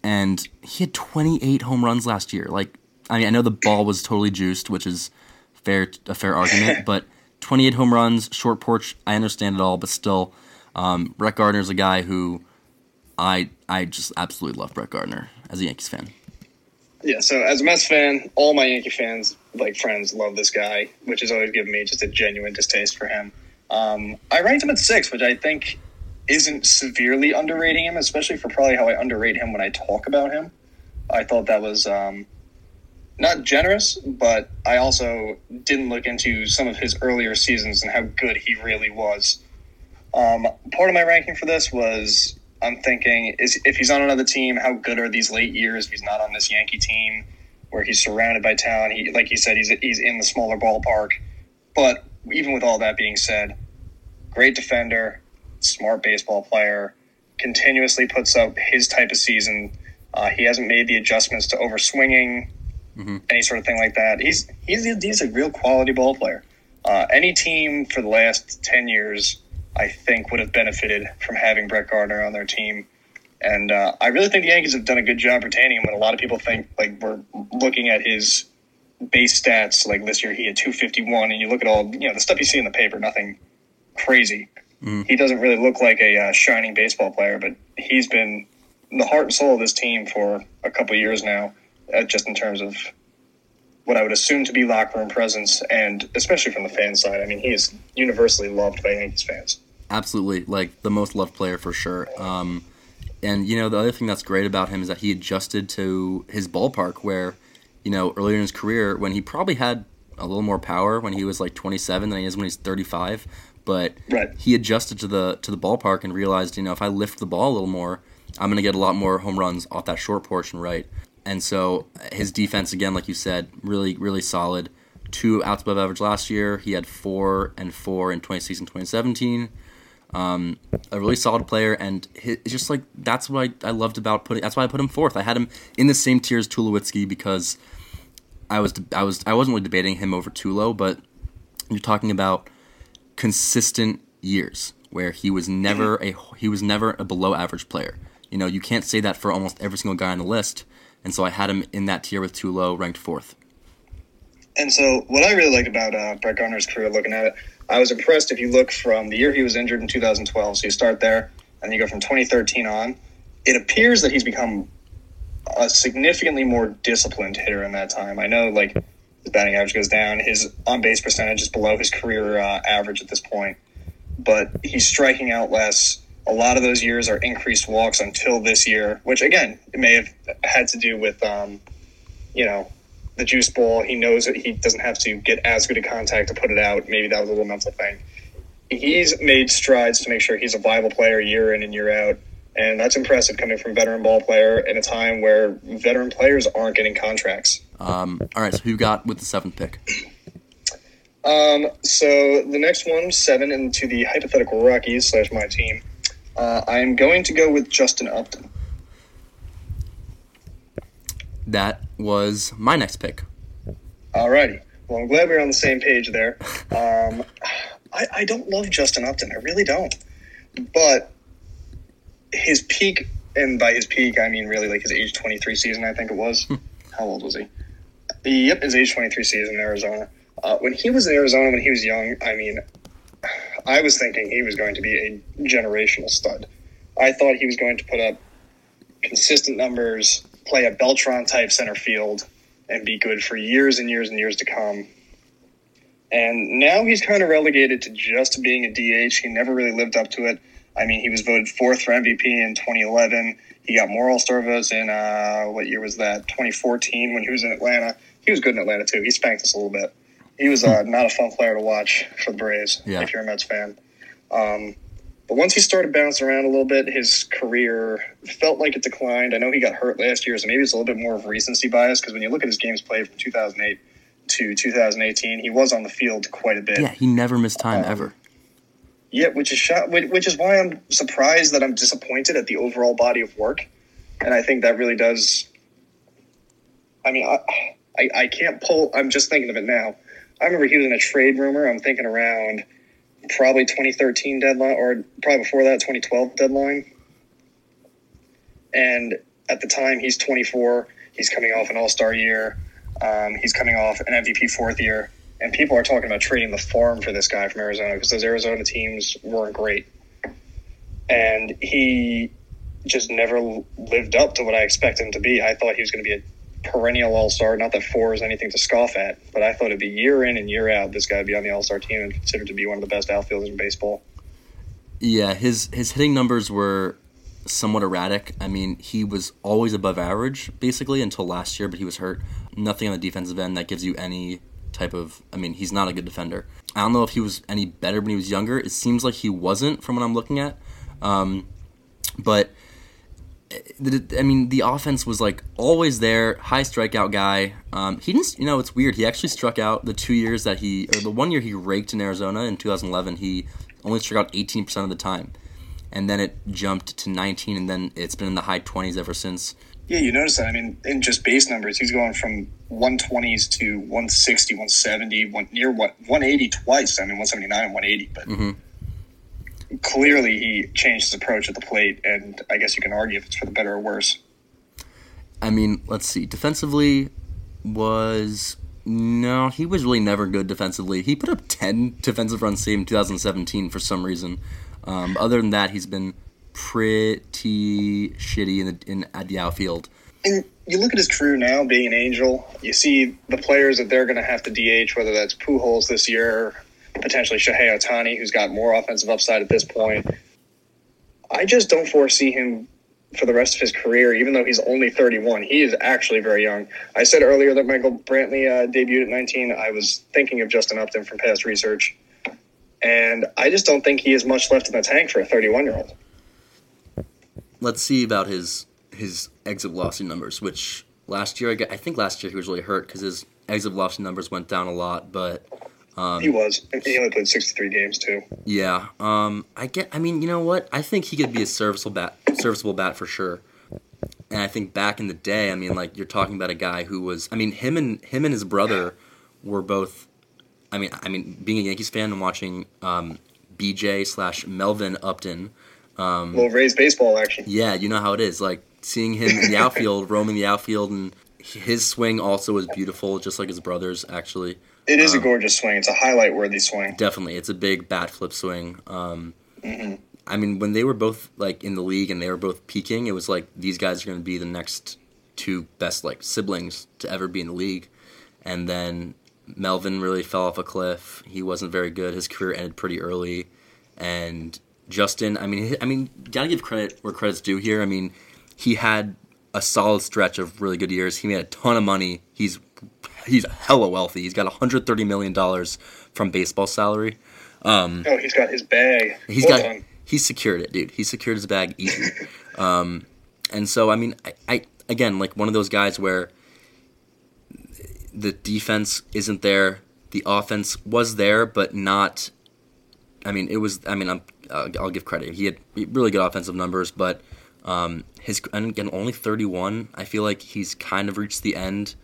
and he had 28 home runs last year. Like, I mean, I know the ball was totally juiced, which is fair a fair argument, but 28 home runs, short porch, I understand it all, but still, um, Brett Gardner's a guy who I I just absolutely love Brett Gardner as a Yankees fan. Yeah. So as a Mets fan, all my Yankee fans, like friends, love this guy, which has always given me just a genuine distaste for him. Um, I ranked him at six, which I think isn't severely underrating him, especially for probably how I underrate him when I talk about him. I thought that was um, not generous, but I also didn't look into some of his earlier seasons and how good he really was. Um, part of my ranking for this was I'm thinking is if he's on another team, how good are these late years? If he's not on this Yankee team where he's surrounded by talent, he like you said, he's he's in the smaller ballpark. But even with all that being said, great defender, smart baseball player, continuously puts up his type of season. Uh, he hasn't made the adjustments to over swinging, any sort of thing like that. He's he's he's a real quality ball player. Uh, any team for the last ten years, I think, would have benefited from having Brett Gardner on their team. And uh, I really think the Yankees have done a good job retaining him. When a lot of people think like we're looking at his base stats, like this year he had 251, and you look at all you know the stuff you see in the paper, nothing crazy. He doesn't really look like a uh, shining baseball player, but he's been the heart and soul of this team for a couple of years now, uh, just in terms of what I would assume to be locker room presence, and especially from the fan side. I mean, he is universally loved by Yankees fans. Absolutely, like the most loved player for sure. Um, and you know the other thing that's great about him is that he adjusted to his ballpark, where you know earlier in his career when he probably had a little more power when he was like 27 than he is when he's 35, but Right. he adjusted to the to the ballpark and realized you know if I lift the ball a little more, I'm gonna get a lot more home runs off that short portion right. And so his defense again, like you said, really really solid. two outs above average last year. He had four and four in 2016 2017. Um, a really solid player, and his, just like that's what I, I loved about putting. That's why I put him fourth. I had him in the same tier as Tulowitzki because I was I was I wasn't really debating him over Tulo, but you're talking about consistent years where he was never a he was never a below average player. You know, you can't say that for almost every single guy on the list, and so I had him in that tier with Tulo, ranked fourth. And so, what I really like about uh, Brett Gardner's career, looking at it, I was impressed if you look from the year he was injured in 2012. So you start there, and you go from 2013 on. It appears that he's become a significantly more disciplined hitter in that time. I know, like his batting average goes down, his on base percentage is below his career uh, average at this point, but he's striking out less. A lot of those years are increased walks until this year, which again it may have had to do with, um, you know, the juice ball. He knows that he doesn't have to get as good a contact to put it out. Maybe that was a little mental thing. He's made strides to make sure he's a viable player year in and year out. And that's impressive coming from a veteran ball player in a time where veteran players aren't getting contracts. Um, all right, so who got with the seventh pick? Um, so the next one, seven, into the hypothetical Rockies slash my team. Uh, I'm going to go with Justin Upton. That was my next pick. Alrighty. Well, I'm glad we're on the same page there. Um, I, I don't love Justin Upton. I really don't. But his peak, and by his peak, I mean really like his age 23 season, I think it was. How old was he? Yep, his age 23 season in Arizona. Uh, when he was in Arizona, when he was young, I mean, I was thinking he was going to be a generational stud. I thought he was going to put up consistent numbers, play a Beltran type center field, and be good for years and years and years to come. And now he's kind of relegated to just being a DH. He never really lived up to it. I mean, he was voted fourth for MVP in 2011. He got more All Star votes in uh, what year was that? 2014 when he was in Atlanta. He was good in Atlanta too. He spanked us a little bit. He was uh, not a fun player to watch for the Braves Yeah. if you're a Mets fan. Um, but once he started bouncing around a little bit, his career felt like it declined. I know he got hurt last year, so maybe it's a little bit more of recency bias because when you look at his games played from 2008 to 2018, he was on the field quite a bit. Yeah, he never missed time Um, ever. Yeah, which is shot, which is why I'm surprised that I'm disappointed at the overall body of work, and I think that really does. I mean, I, I I can't pull. I'm just thinking of it now. I remember he was in a trade rumor. I'm thinking around probably 2013 deadline, or probably before that 2012 deadline. And at the time, he's 24. He's coming off an All Star year. Um, he's coming off an MVP fourth year and people are talking about trading the farm for this guy from Arizona because those Arizona teams weren't great. And he just never lived up to what I expected him to be. I thought he was going to be a perennial All Star. Not that four is anything to scoff at, but I thought it'd be year in and year out this guy would be on the All Star team and considered to be one of the best outfielders in baseball. Yeah, his his hitting numbers were somewhat erratic. I mean, he was always above average basically until last year, but he was hurt. Nothing on the defensive end that gives you any type of. I mean, he's not a good defender. I don't know if he was any better when he was younger. It seems like he wasn't from what I'm looking at. Um, but I mean, the offense was like always there. High strikeout guy. Um, he didn't. You know, it's weird. He actually struck out the two years that he, or the one year he raked in Arizona in 2011. He only struck out 18% of the time, and then it jumped to 19, and then it's been in the high 20s ever since. Yeah, you notice that. I mean, in just base numbers, he's going from 120s to 160, 170, one, near what 180 twice. I mean, 179 and 180. But Mhm. Clearly, he changed his approach at the plate, and I guess you can argue if it's for the better or worse. I mean, let's see. Defensively was no, he was really never good defensively. He put up 10 defensive runs saved in 2017 for some reason. Um, other than that, he's been pretty shitty in the in at the outfield. And you look at his crew now, being an Angel. You see the players that they're going to have to DH, whether that's Pujols this year, potentially Shohei Ohtani, who's got more offensive upside at this point. I just don't foresee him for the rest of his career, even though he's only 31. He is actually very young. I said earlier that Michael Brantley uh, debuted at 19. I was thinking of Justin Upton from past research. And I just don't think he has much left in the tank for a 31 year old. Let's see about his his exit velocity numbers, which last year I, think last year he was really hurt because his exit velocity numbers went down a lot, but he was. He only played 63 games too. yeah, um, I get. I mean, you know what? I think he could be a serviceable bat, serviceable bat for sure. And I think back in the day, I mean, like you're talking about a guy who was. I mean, him and him and his brother were both. I mean, I mean, being a Yankees fan and watching um, BJ slash Melvin Upton. Um, Little Rays baseball action. Yeah, you know how it is. Like seeing him in the outfield, roaming the outfield, and his swing also was beautiful, just like his brother's. Actually, It is a Um, gorgeous swing. It's a highlight worthy swing. definitely, it's a big bat flip swing. Um, hmm I mean, when they were both like in the league and they were both peaking, it was like these guys are going to be the next two best like siblings to ever be in the league. And then Melvin really fell off a cliff. He wasn't very good. His career ended pretty early. And Justin, I mean, I mean, gotta give credit where credit's due here. I mean, he had a solid stretch of really good years. He made a ton of money. He's he's hella wealthy. He's got 130 million dollars from baseball salary. Um, Oh, he's got his bag. He's Well got done. he secured it, dude. He secured his bag easy. um, and so I mean, I, I again like one of those guys where the defense isn't there, the offense was there, but not. I mean, it was. I mean, I'm. Uh, I'll give credit. He had really good offensive numbers, but um, his and again only 31. I feel like he's kind of reached the end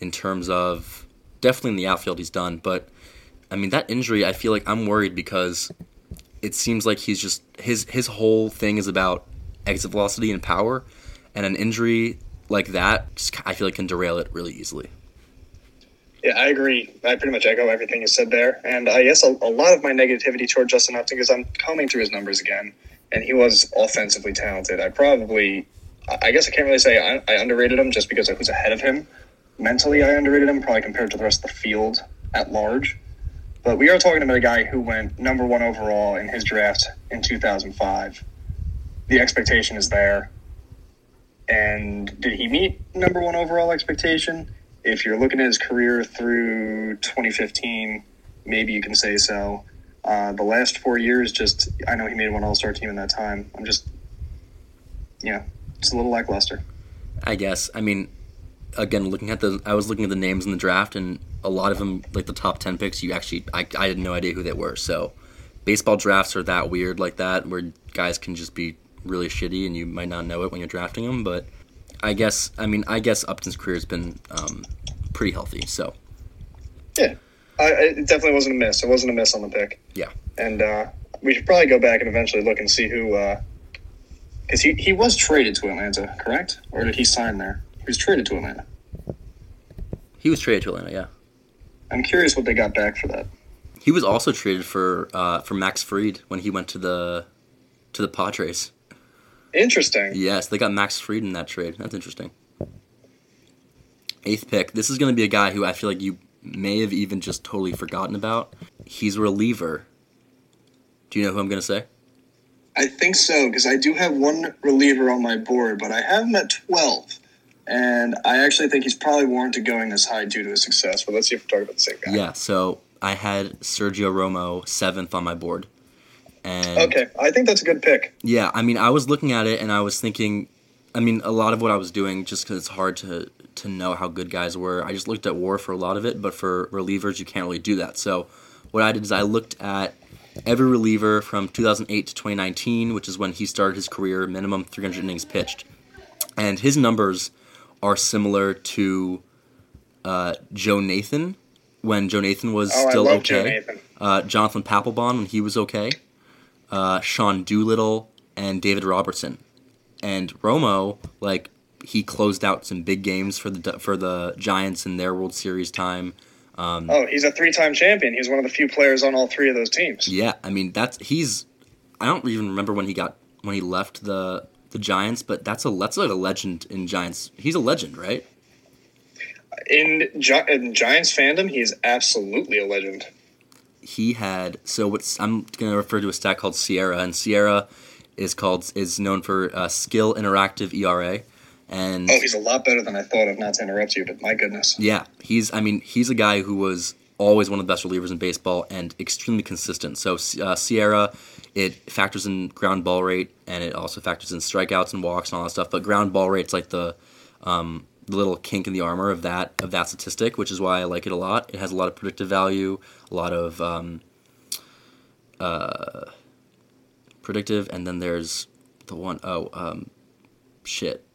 in terms of definitely in the outfield he's done, but I mean that injury. I feel like I'm worried because it seems like he's just his his whole thing is about exit velocity and power, and an injury like that, just, I feel like can derail it really easily. Yeah, I agree. I pretty much echo everything you said there. And I guess a, a lot of my negativity toward Justin Upton is I'm combing through his numbers again, and he was offensively talented. I probably, I I guess I can't really say I, I underrated him just because of who's ahead of him. Mentally, I underrated him probably compared to the rest of the field at large. But we are talking about a guy who went number one overall in his draft in 2005. The expectation is there. And did he meet number one overall expectation? If you're looking at his career through 2015, maybe you can say so. Uh, the last four years, just I know he made one All Star team in that time. I'm just, yeah, it's a little lackluster. I guess. I mean, again, looking at the, I was looking at the names in the draft, and a lot of them, like the top ten picks, you actually, I, I had no idea who they were. So, baseball drafts are that weird like that, where guys can just be really shitty, and you might not know it when you're drafting them. But I guess, I mean, I guess Upton's career has been um, pretty healthy. So, Yeah, I, it definitely wasn't a miss. It wasn't a miss on the pick. Yeah. and uh, we should probably go back and eventually look and see who, because he he was traded to Atlanta, correct? Or did he sign there? He was traded to Atlanta. he was traded to Atlanta. Yeah, I'm curious what they got back for that. he was also traded for uh, for Max Fried when he went to the to the Padres. Interesting. Yes, they got Max Fried in that trade. That's interesting. Eighth pick. This is going to be a guy who I feel like you may have even just totally forgotten about. He's a reliever. Do you know who I'm going to say? I think so because I do have one reliever on my board, but I have him at twelve, and I actually think he's probably warranted going this high due to his success. But let's see if we're talking about the same guy. Yeah. So I had Sergio Romo seventh on my board, and Okay, I think that's a good pick. Yeah, I mean, I was looking at it and I was thinking, I mean, a lot of what I was doing, just because it's hard to to know how good guys were. I just looked at WAR for a lot of it, but for relievers, you can't really do that. So, what I did is I looked at every reliever from 2008 to 2019, which is when he started his career, minimum 300 innings pitched, and his numbers are similar to uh, Joe Nathan when Joe Nathan was Oh, still okay uh, Jonathan Papelbon when he was okay, uh, Sean Doolittle, and David Robertson. And Romo, like he closed out some big games for the for the Giants in their World Series time. Um, Oh, he's a three-time champion. He's one of the few players on all three of those teams. Yeah, I mean that's he's. I don't even remember when he got when he left the the Giants, but that's a that's like a legend in Giants. He's a legend, right? In, Gi- in Giants fandom, he is absolutely a legend. he had so what's I'm gonna refer to a stat called SIERA, and SIERA is called is known for uh, skill interactive ERA, and Oh, he's a lot better than I thought of. Not to interrupt you, but my goodness. yeah, he's I mean he's a guy who was always one of the best relievers in baseball and extremely consistent. So uh, SIERA, it factors in ground ball rate and it also factors in strikeouts and walks and all that stuff. But ground ball rate's like the um, the little kink in the armor of that of that statistic, which is why I like it a lot. It has a lot of predictive value, a lot of um, uh, predictive, and then there's the one oh um, shit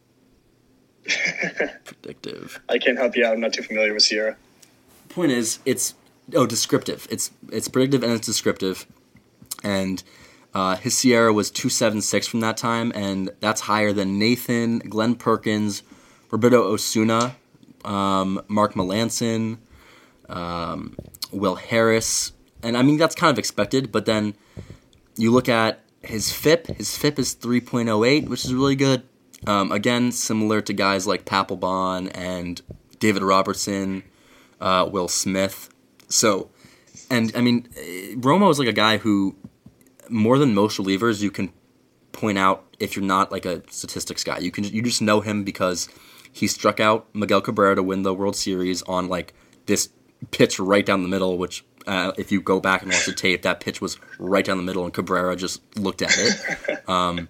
predictive. I can't help you out. I'm not too familiar with SIERA. Point is, it's oh descriptive. It's it's predictive and it's descriptive, and uh, his SIERA was two seven six from that time, and that's higher than Nathan, Glen Perkins, Roberto Osuna, um, Mark Melancon, um, Will Harris, and I mean that's kind of expected. But then you look at his FIP. His FIP is three point oh eight, which is really good. Um, again, similar to guys like Papelbon and David Robertson, uh, Will Smith. So, and I mean, Romo is like a guy who, more than most relievers, you can point out if you're not like a statistics guy. You can you just know him because he struck out Miguel Cabrera to win the World Series on like this pitch right down the middle, which uh, if you go back and watch the tape, that pitch was right down the middle, and Cabrera just looked at it. Um,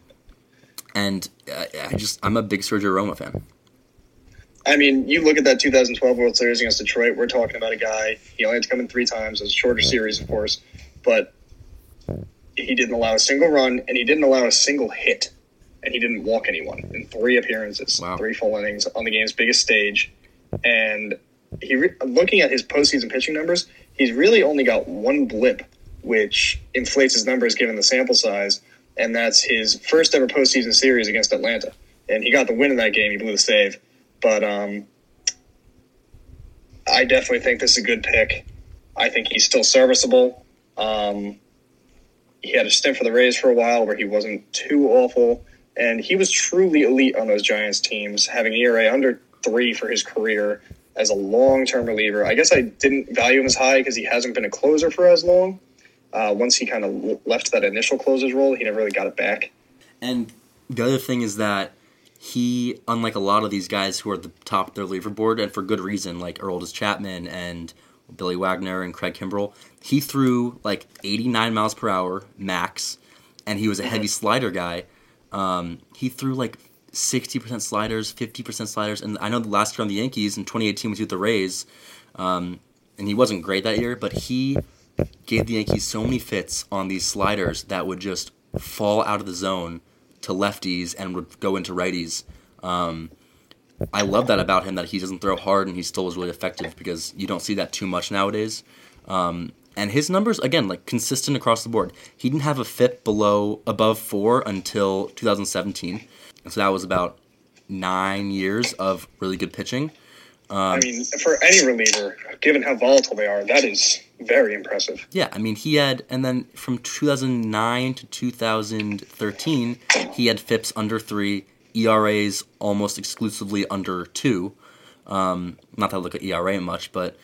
and uh, I just I'm a big Sergio Romo fan. I mean, you look at that 2012 World Series against Detroit. We're talking about a guy. He only had to come in three times. It was a shorter series, of course, but he didn't allow a single run and he didn't allow a single hit, and he didn't walk anyone in three appearances, Wow. three full innings on the game's biggest stage. And he, re- looking at his postseason pitching numbers, he's really only got one blip, which inflates his numbers given the sample size, and that's his first ever postseason series against Atlanta. And he got the win in that game. He blew the save, but um, I definitely think this is a good pick. I think he's still serviceable. Um, he had a stint for the Rays for a while where he wasn't too awful, and he was truly elite on those Giants teams, having ERA under three for his career as a long-term reliever. I guess I didn't value him as high because he hasn't been a closer for as long. Uh, once he kind of left that initial closer's role, he never really got it back. And the other thing is that he, unlike a lot of these guys who are at the top of their leaderboard, and for good reason, like Aroldis Chapman and Billy Wagner and Craig Kimbrel, he threw like 89 miles per hour max, and he was a heavy slider guy. Um, he threw like 60% sliders, 50% sliders, and I know the last year on the Yankees in 2018 was with the Rays, um, and he wasn't great that year, but he gave the Yankees so many fits on these sliders that would just fall out of the zone to lefties and would go into righties. Um, I love that about him that he doesn't throw hard and he still is really effective because you don't see that too much nowadays. Um, and his numbers again like consistent across the board. He didn't have a FIP below above four until 2017, and so that was about nine years of really good pitching. I mean, for any reliever, given how volatile they are, that is very impressive. Yeah, I mean, he had, and then from 2009 to 2013, he had FIPS under three, ERAs almost exclusively under two. Um, not that I look at ERA much, but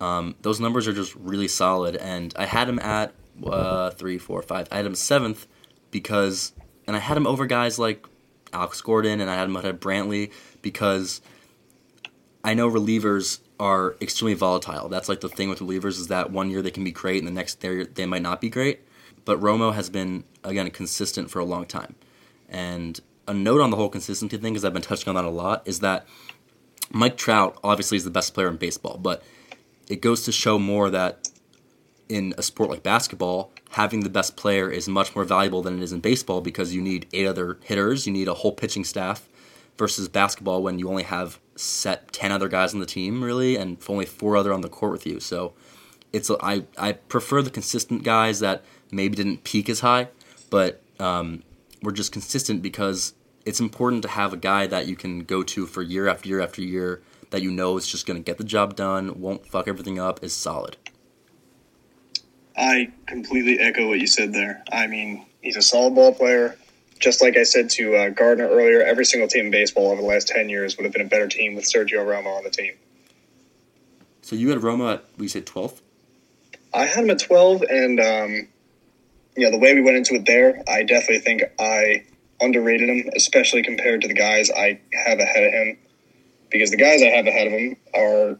um, those numbers are just really solid. And I had him at uh, three, four, five. I had him seventh because, and I had him over guys like Alex Gordon, and I had him ahead of Brantley because I know relievers are extremely volatile. That's like the thing with relievers is that one year they can be great and the next year they might not be great. But Romo has been again consistent for a long time. And a note on the whole consistency thing, because I've been touching on that a lot, is that Mike Trout obviously is the best player in baseball, but it goes to show more that in a sport like basketball, having the best player is much more valuable than it is in baseball because you need eight other hitters, you need a whole pitching staff, versus basketball when you only have set 10 other guys on the team really and only four other on the court with you. So it's I, I prefer the consistent guys that maybe didn't peak as high but um, were just consistent because it's important to have a guy that you can go to for year after year after year that you know is just going to get the job done won't fuck everything up is solid I completely echo what you said there. I mean, he's a solid ball player. Just like I said to uh, Gardner earlier, every single team in baseball over the last 10 years would have been a better team with Sergio Romo on the team. so you had Romo at we said 12th I had him at 12, and, um, you know, the way we went into it there, I definitely think I underrated him, especially compared to the guys I have ahead of him. Because the guys I have ahead of him are,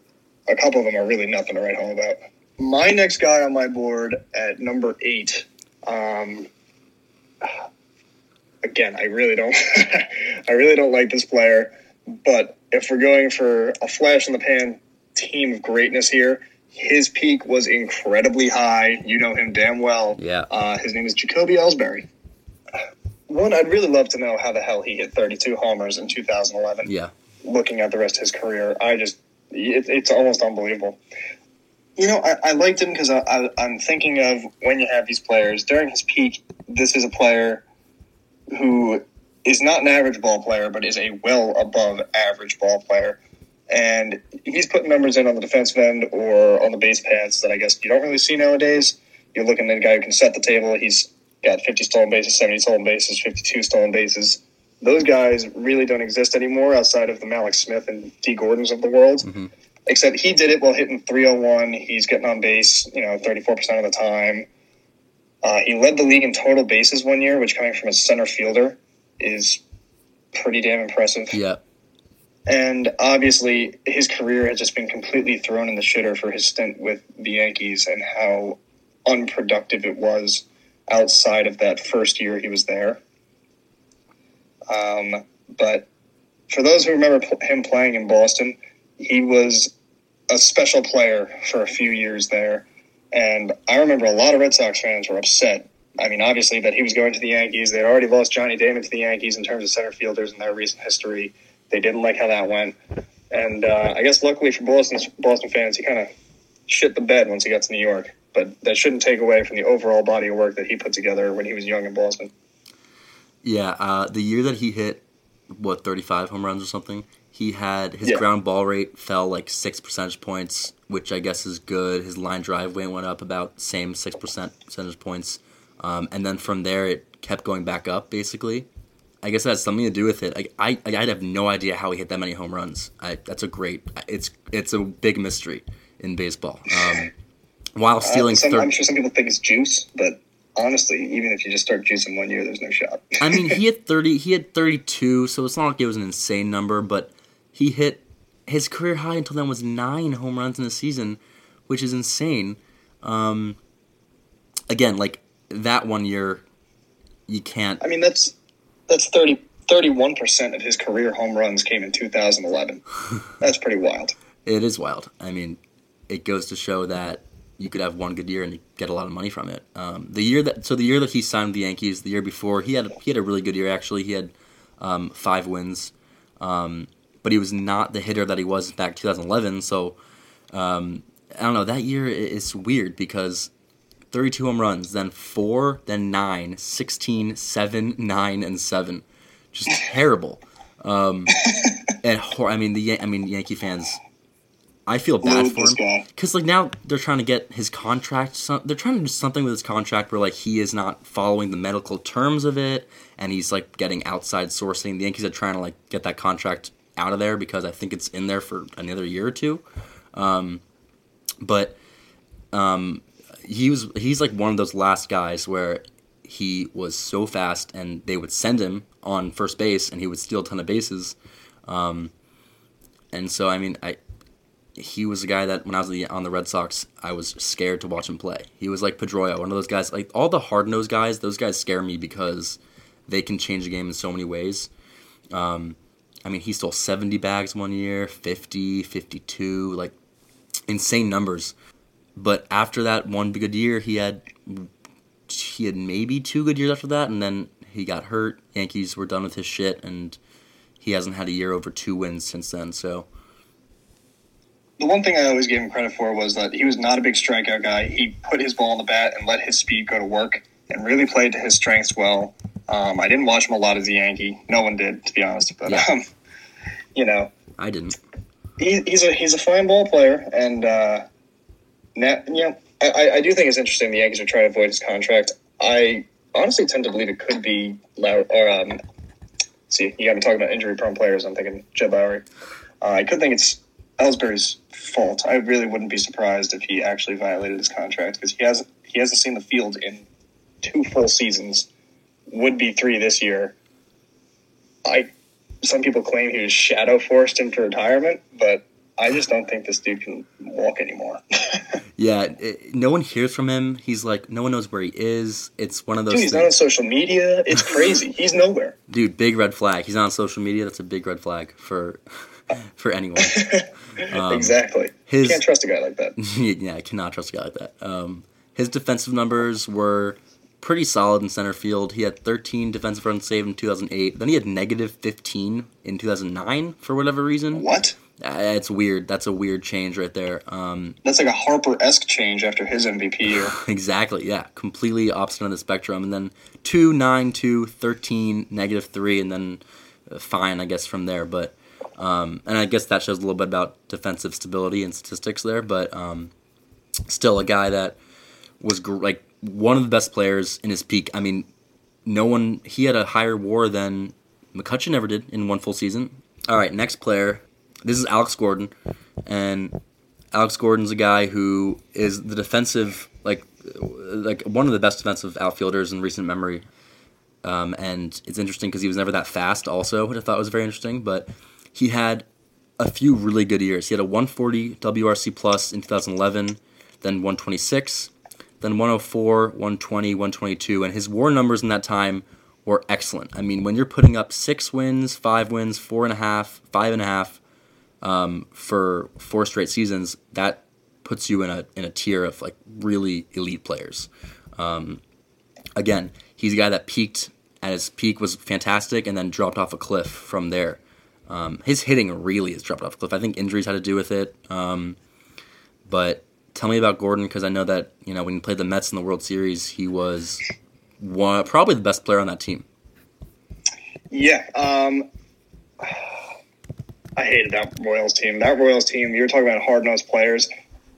a couple of them are really nothing to write home about. My next guy on my board at number eight, um, again, I really don't, I really don't like this player, but if we're going for a flash in the pan team of greatness here, his peak was incredibly high. You know him damn well. Yeah. Uh, his name is Jacoby Ellsbury. One, I'd really love to know how the hell he hit 32 homers in 2011. Yeah. Looking at the rest of his career, I just, it, it's almost unbelievable. You know, I, I liked him because I, I, I'm thinking of when you have these players during his peak. This is a player who is not an average ball player, but is a well above average ball player. And he's putting numbers in on the defensive end or on the base paths that I guess you don't really see nowadays. You're looking at a guy who can set the table. He's got 50 stolen bases, 70 stolen bases, 52 stolen bases. Those guys really don't exist anymore outside of the Mallex Smith and Dee Gordons of the world. Mhm. Except he did it while hitting 301. He's getting on base, you know, 34% of the time. Uh, he led the league in total bases one year, which coming from a center fielder is pretty damn impressive. Yeah. And obviously, his career has just been completely thrown in the shitter for his stint with the Yankees and how unproductive it was outside of that first year he was there. Um, but for those who remember him playing in Boston, he was a special player for a few years there. And I remember a lot of Red Sox fans were upset. I mean, obviously, that he was going to the Yankees. They'd already lost Johnny Damon to the Yankees in terms of center fielders in their recent history. They didn't like how that went. And uh, I guess luckily for Boston, Boston fans, he kind of shit the bed once he got to New York. But that shouldn't take away from the overall body of work that he put together when he was young in Boston. Yeah. Uh, the year that he hit, what, 35 home runs or something, he had his Yeah. ground ball rate fell like six percentage points, which I guess is good. His line drive weight went up about same six percent percentage points, um, and then from there it kept going back up. Basically, I guess that has something to do with it. Like I, I, I'd have no idea how he hit that many home runs. I, that's a great. It's it's a big mystery in baseball. Um, while stealing Uh, some, thir- I'm sure some people think it's juice, but honestly, even if you just start juicing one year, there's no shot. I mean, he had thirty. He had thirty-two, so it's not like it was an insane number. But he hit his career high until then was nine home runs in a season, which is insane. Um, again, like that one year, you can't. I mean, that's that's 31 percent of his career home runs came in 2011. That's pretty wild. It is wild. I mean, it goes to show that you could have one good year and get a lot of money from it. Um, the year that so the year that he signed the Yankees, the year before, he had he had a really good year. Actually, he had um, five wins, um, but he was not the hitter that he was back 2011. So um, I don't know. That year is weird because 32 home runs, then four, then nine, 16, 7, 9, and seven, just terrible. Um, and hor- I mean the I mean Yankee fans. I feel bad for him because like now they're trying to get his contract. Some, they're trying to do something with his contract where like he is not following the medical terms of it, and he's like getting outside sourcing. The Yankees are trying to like get that contract out of there because I think it's in there for another year or two. Um, but um, he was he's like one of those last guys where he was so fast and they would send him on first base and he would steal a ton of bases. Um, and so I mean I he was a guy that when I was on the Red Sox, I was scared to watch him play. He was like Pedroia, one of those guys. Like all the hard nosed guys, those guys scare me because they can change the game in so many ways. Um, I mean, he stole 70 bags one year, 50, 52, like insane numbers. But after that one good year, he had he had maybe two good years after that, and then he got hurt. Yankees were done with his shit, and he hasn't had a year over two wins since then. So The one thing I always gave him credit for was that he was not a big strikeout guy. He put his ball on the bat and let his speed go to work, and really played to his strengths well. Um, I didn't watch him a lot as a Yankee. No one did, to be honest. But Yeah. um, you know, I didn't. he, he's a he's a fine ball player, and uh, now know I, I- do think it's interesting the Yankees are trying to avoid his contract. I honestly tend to believe it could be Low or um, see you got me talking about injury prone players. I'm thinking Jed Lowrie. Uh, I could think it's Ellsbury's fault. I really wouldn't be surprised if he actually violated his contract because he hasn't he hasn't seen the field in two full seasons. Would be three this year. I some people claim he was shadow forced into retirement, but I just don't think this dude can walk anymore. Yeah, it, no one hears from him. He's like, no one knows where he is. It's one of those dude, he's not on social media. It's crazy. he's nowhere. Dude, big red flag. He's not on social media. That's a big red flag for. for anyone. exactly. his- Can't trust a guy like that. yeah, I cannot trust a guy like that. Um, his defensive numbers were pretty solid in center field. He had 13 defensive runs saved in 2008. Then he had negative 15 in 2009 for whatever reason. What? Uh, it's weird. That's a weird change right there. Um, That's like a Harper esque change after his MVP year. exactly. Yeah, completely opposite on the spectrum. And then 2, 9, 2, 13, negative 3, and then uh, fine, I guess, from there. But um, and I guess that shows a little bit about defensive stability and statistics there. But um, still, a guy that was gr- like one of the best players in his peak. I mean, no one he had a higher WAR than McCutchen ever did in one full season. All right, next player. This is Alex Gordon, and Alex Gordon's a guy who is the defensive like like one of the best defensive outfielders in recent memory. Um, and it's interesting because he was never that fast. Also, which I thought was very interesting. But he had a few really good years. He had a 140 WRC plus in 2011, then 126, then 104, 120, 122, and his WAR numbers in that time were excellent. I mean, when you're putting up six wins, five wins, four and a half, five and a half um, for four straight seasons, that puts you in a in a tier of like really elite players. Um, again, he's a guy that peaked at his peak was fantastic and then dropped off a cliff from there. Um, his hitting really has dropped off a cliff. I think injuries had to do with it. Um, but tell me about Gordon because I know that you know when he played the Mets in the World Series, he was one probably the best player on that team. Yeah. Um, I hated that Royals team. That Royals team, you're talking about hard nosed players.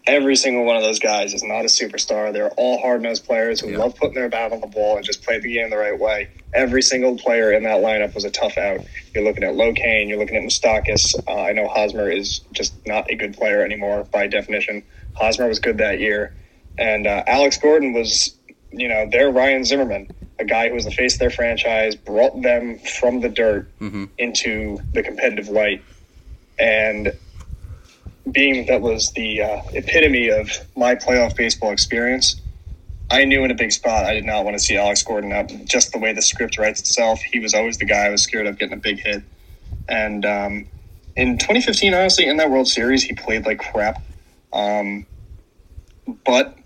Every single one of those guys is not a superstar. They're all hard nosed players who Yeah. love putting their bat on the ball and just play the game the right way. Every single player in that lineup was a tough out. You're looking at Locane, you're looking at Moustakas. Uh, I know Hosmer is just not a good player anymore by definition. Hosmer was good that year. And uh, Alex Gordon was, you know, their Ryan Zimmerman, a guy who was the face of their franchise, brought them from the dirt Mhm. into the competitive light. And being that was the uh, epitome of my playoff baseball experience, I knew in a big spot I did not want to see Alex Gordon up. Just the way the script writes itself, he was always the guy I was scared of getting a big hit. And um, in 2015, honestly, in that World Series, he played like crap. Um, but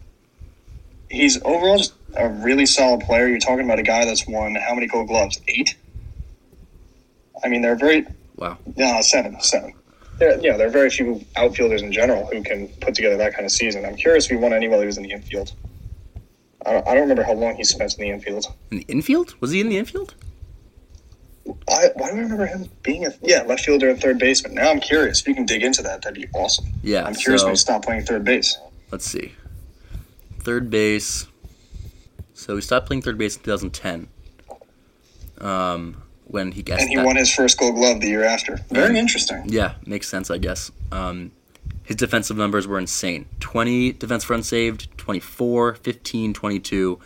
he's overall just a really solid player. You're talking about a guy that's won how many Gold Gloves? Eight. I mean, they're very Wow. no, seven, seven. There, you know, there are very few outfielders in general who can put together that kind of season. I'm curious if he won any while he was in the infield. I don't, I don't remember how long he spent in the infield. In the infield? Was he in the infield? I, why do I remember him being a yeah left fielder and third baseman? Now I'm curious. If you can dig into that, that'd be awesome. Yeah. I'm curious so, when he stopped playing third base. let's see. Third base. So he stopped playing third base in 2010. Um, when he guessed And he that. won his first Gold Glove the year after. Very interesting. Yeah, makes sense, I guess. Um, his defensive numbers were insane 20 defense runs saved, 24, 15, 22.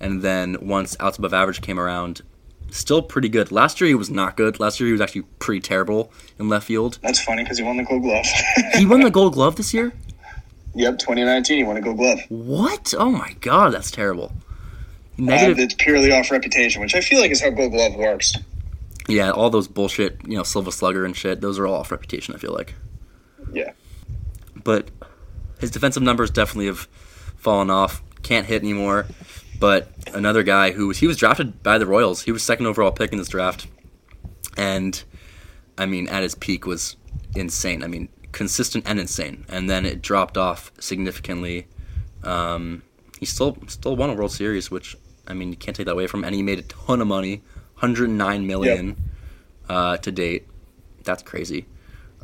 And then once outs above average came around, still pretty good. Last year he was not good. Last year he was actually pretty terrible in left field. That's funny because he won the Gold Glove. He won the gold glove this year? yep, 2019 he won a Gold Glove. What? Oh my god, that's terrible. Negative. it's purely off reputation, which I feel like is how Gold Glove works. Yeah, all those bullshit, you know, Silver Slugger and shit, those are all off reputation, I feel like. Yeah. but his defensive numbers definitely have fallen off. Can't hit anymore. But another guy who was he was drafted by the Royals. He was second overall pick in this draft, and I mean at his peak was insane. I mean consistent and insane. And then it dropped off significantly. Um, he still still won a World Series, which I mean you can't take that away from. him. And he made a ton of money, 109 million uh, to date. That's crazy.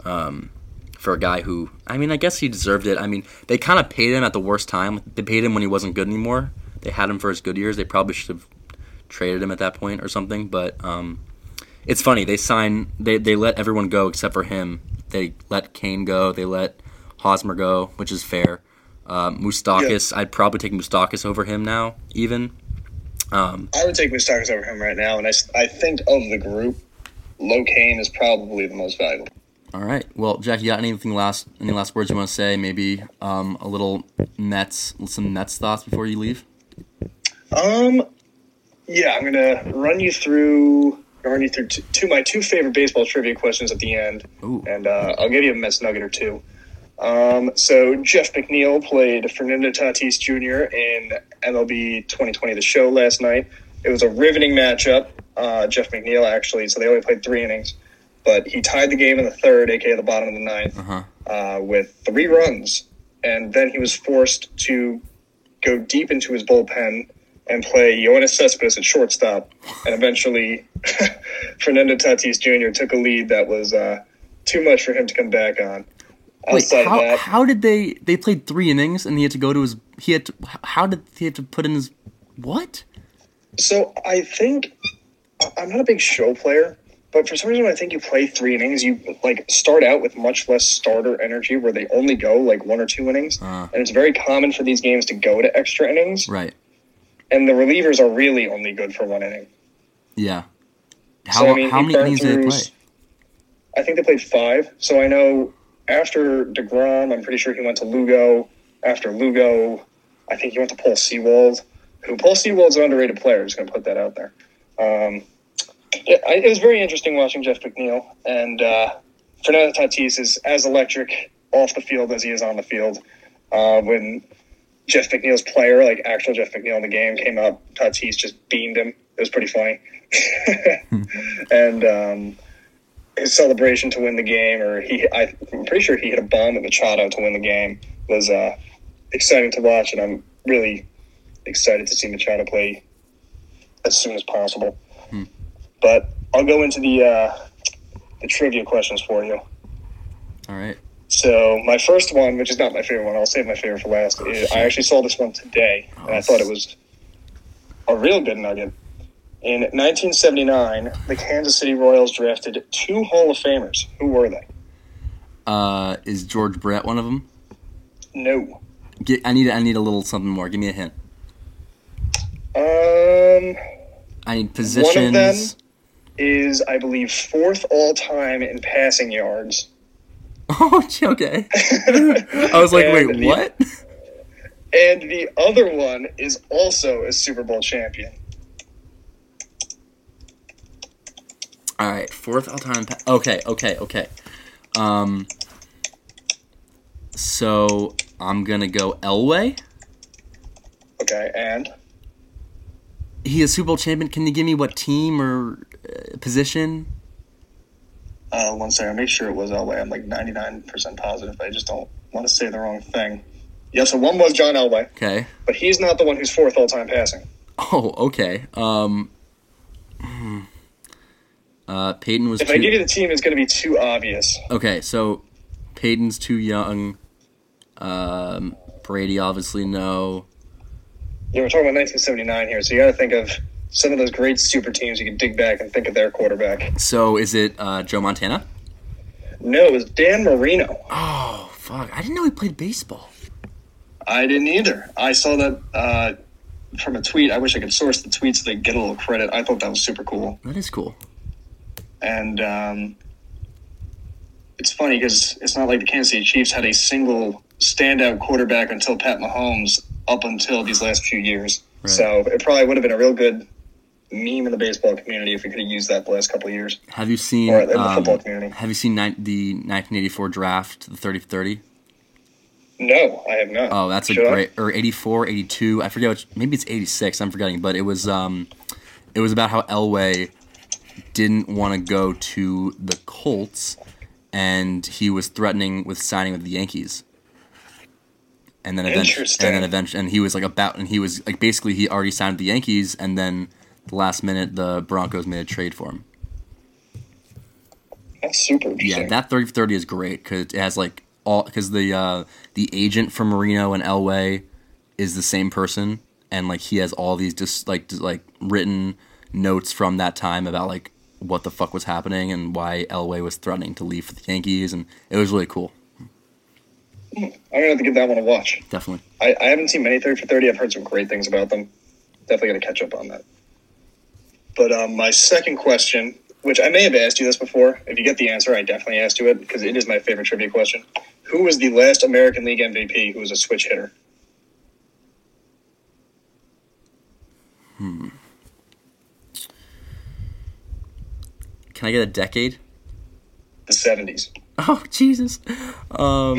Um, for a guy who, I mean, I guess he deserved it. I mean, they kind of paid him at the worst time. They paid him when he wasn't good anymore. They had him for his good years. They probably should have traded him at that point or something. But um, it's funny. They sign. They they let everyone go except for him. They let Cain go. They let Hosmer go, which is fair. Uh, Moustakas, I'd probably take Moustakas over him now, even. Um, I would take Moustakas over him right now, and I, I think of the group, Locane is probably the most valuable. All right. Well, Jack, you got anything last any last words you want to say? Maybe um, a little Mets, some Mets thoughts before you leave. Um, yeah, I'm gonna run you through run you through two, two my two favorite baseball trivia questions at the end, Ooh. and uh, I'll give you a Mets nugget or two. Um, so Jeff McNeil played Fernando Tatis Jr. in MLB 2020 The Show last night. It was a riveting matchup. Uh, Jeff McNeil actually, so they only played three innings, but he tied the game in the third, aka the bottom of the ninth, Uh-huh. uh, with three runs, and then he was forced to go deep into his bullpen and play Yoenis Cespedes at shortstop, and eventually Fernando Tatis Jr. took a lead that was uh, too much for him to come back on. Wait, how, that, how did they they played three innings and he had to go to his he had to how did he have to put in his what? so I think I'm not a big show player, but for some reason I think you play three innings, you like start out with much less starter energy, where they only go like one or two innings, Uh. and it's very common for these games to go to extra innings, Right. and the relievers are really only good for one inning. Yeah. How So, I mean, how many innings did they play? I think they played five. So I know after Degrom, I'm pretty sure he went to Lugo. After Lugo, I think he went to Paul Sewald. Who Paul Sewald's an underrated player. Just going to put that out there. Um, yeah, I, it was very interesting watching Jeff McNeil and uh, Fernando Tatis is as electric off the field as he is on the field. Uh, when Jeff McNeil's player, like actual Jeff McNeil in the game, came up, Tatis just beamed him. It was pretty funny. and um, his celebration to win the game, or he, I, I'm pretty sure he hit a bomb at Machado to win the game, was uh, exciting to watch, and I'm really excited to see Machado play as soon as possible. But I'll go into the uh, the trivia questions for you. All right. So my first one, which is not my favorite one, I'll save my favorite for last. is- I actually saw this one today, and I thought it was a real good nugget. In 1979, the Kansas City Royals drafted two Hall of Famers. Who were they? Uh, is George Brett one of them? No. Get, I need I need a little something more. Give me a hint. Um, I need positions. them? is I believe fourth all time in passing yards. Oh, okay. I was like, wait, the- what? And the other one is also a Super Bowl champion. All right, fourth all time. Pa- okay, okay, okay. Um, so I'm gonna go Elway. Okay, and He is Super Bowl champion. Can you give me what team or uh, position? uh, one second, make sure it was Elway. I'm like 99% positive. I just don't want to say the wrong thing. Yeah, so one was John Elway, Okay. but he's not the one who's fourth all time passing. Oh, okay. Um. Uh, Peyton was If too. I give you the team, it's going to be too obvious. okay, so Peyton's too young. Um, Brady obviously no. Yeah, we're talking about 1979 here, so you got to think of some of those great super teams. You can dig back and think of their quarterback. So is it uh, Joe Montana? No, it was Dan Marino. Oh fuck! I didn't know he played baseball. I didn't either. I saw that uh, from a tweet. I wish I could source the tweet so they get a little credit. I thought that was super cool. That is cool. And um, it's funny because it's not like the Kansas City Chiefs had a single standout quarterback until Pat Mahomes up until these last few years. Right. So it probably would have been a real good meme in the baseball community if we could have used that the last couple of years. Have you seen Or um, football community. Have you seen ni- the 1984 draft, the 30-30? No, I have not. Oh, that's a Should I? great or 84, 82. I forget which. Maybe it's 86. I'm forgetting, but it was um, it was about how Elway didn't want to go to the Colts, and he was threatening with signing with the Yankees. And then eventually, and then eventually, and he was like about, and he was like basically he already signed with the Yankees, and then the last minute the Broncos made a trade for him. That's super Yeah, that 30 for 30 is great because it has like all because the uh, the agent for Marino and Elway is the same person, and like he has all these just like just, like written notes from that time about like what the fuck was happening and why Elway was threatening to leave for the Yankees, and it was really cool. I'm gonna have to give that one a watch. Definitely. I, I haven't seen many 30 for 30. I've heard some great things about them. Definitely gonna catch up on that. But um, my second question, which I may have asked you this before, if you get the answer, I definitely asked you it because it is my favorite trivia question. Who was the last American League MVP who was a switch hitter? Can I get a decade? The 70s. Oh Jesus. Um,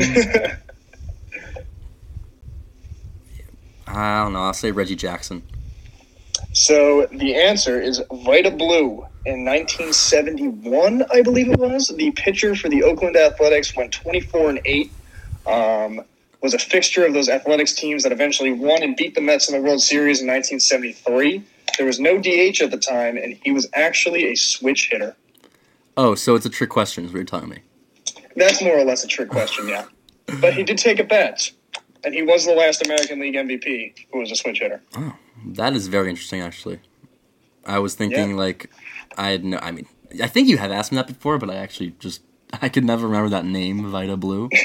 I don't know. I'll say Reggie Jackson. So the answer is Vida Blue. In 1971, I believe it was, the pitcher for the Oakland Athletics went 24 and 8. Um, was a fixture of those athletics teams that eventually won and beat the Mets in the World Series in 1973. There was no DH at the time, and he was actually a switch hitter. Oh, so it's a trick question, is what you're telling me. That's more or less a trick question, yeah. But he did take a bet, and he was the last American League MVP who was a switch hitter. Oh, that is very interesting, actually. I was thinking Yeah. like I had no. I mean, I think you have asked me that before, but I actually just I could never remember that name, Vida Blue.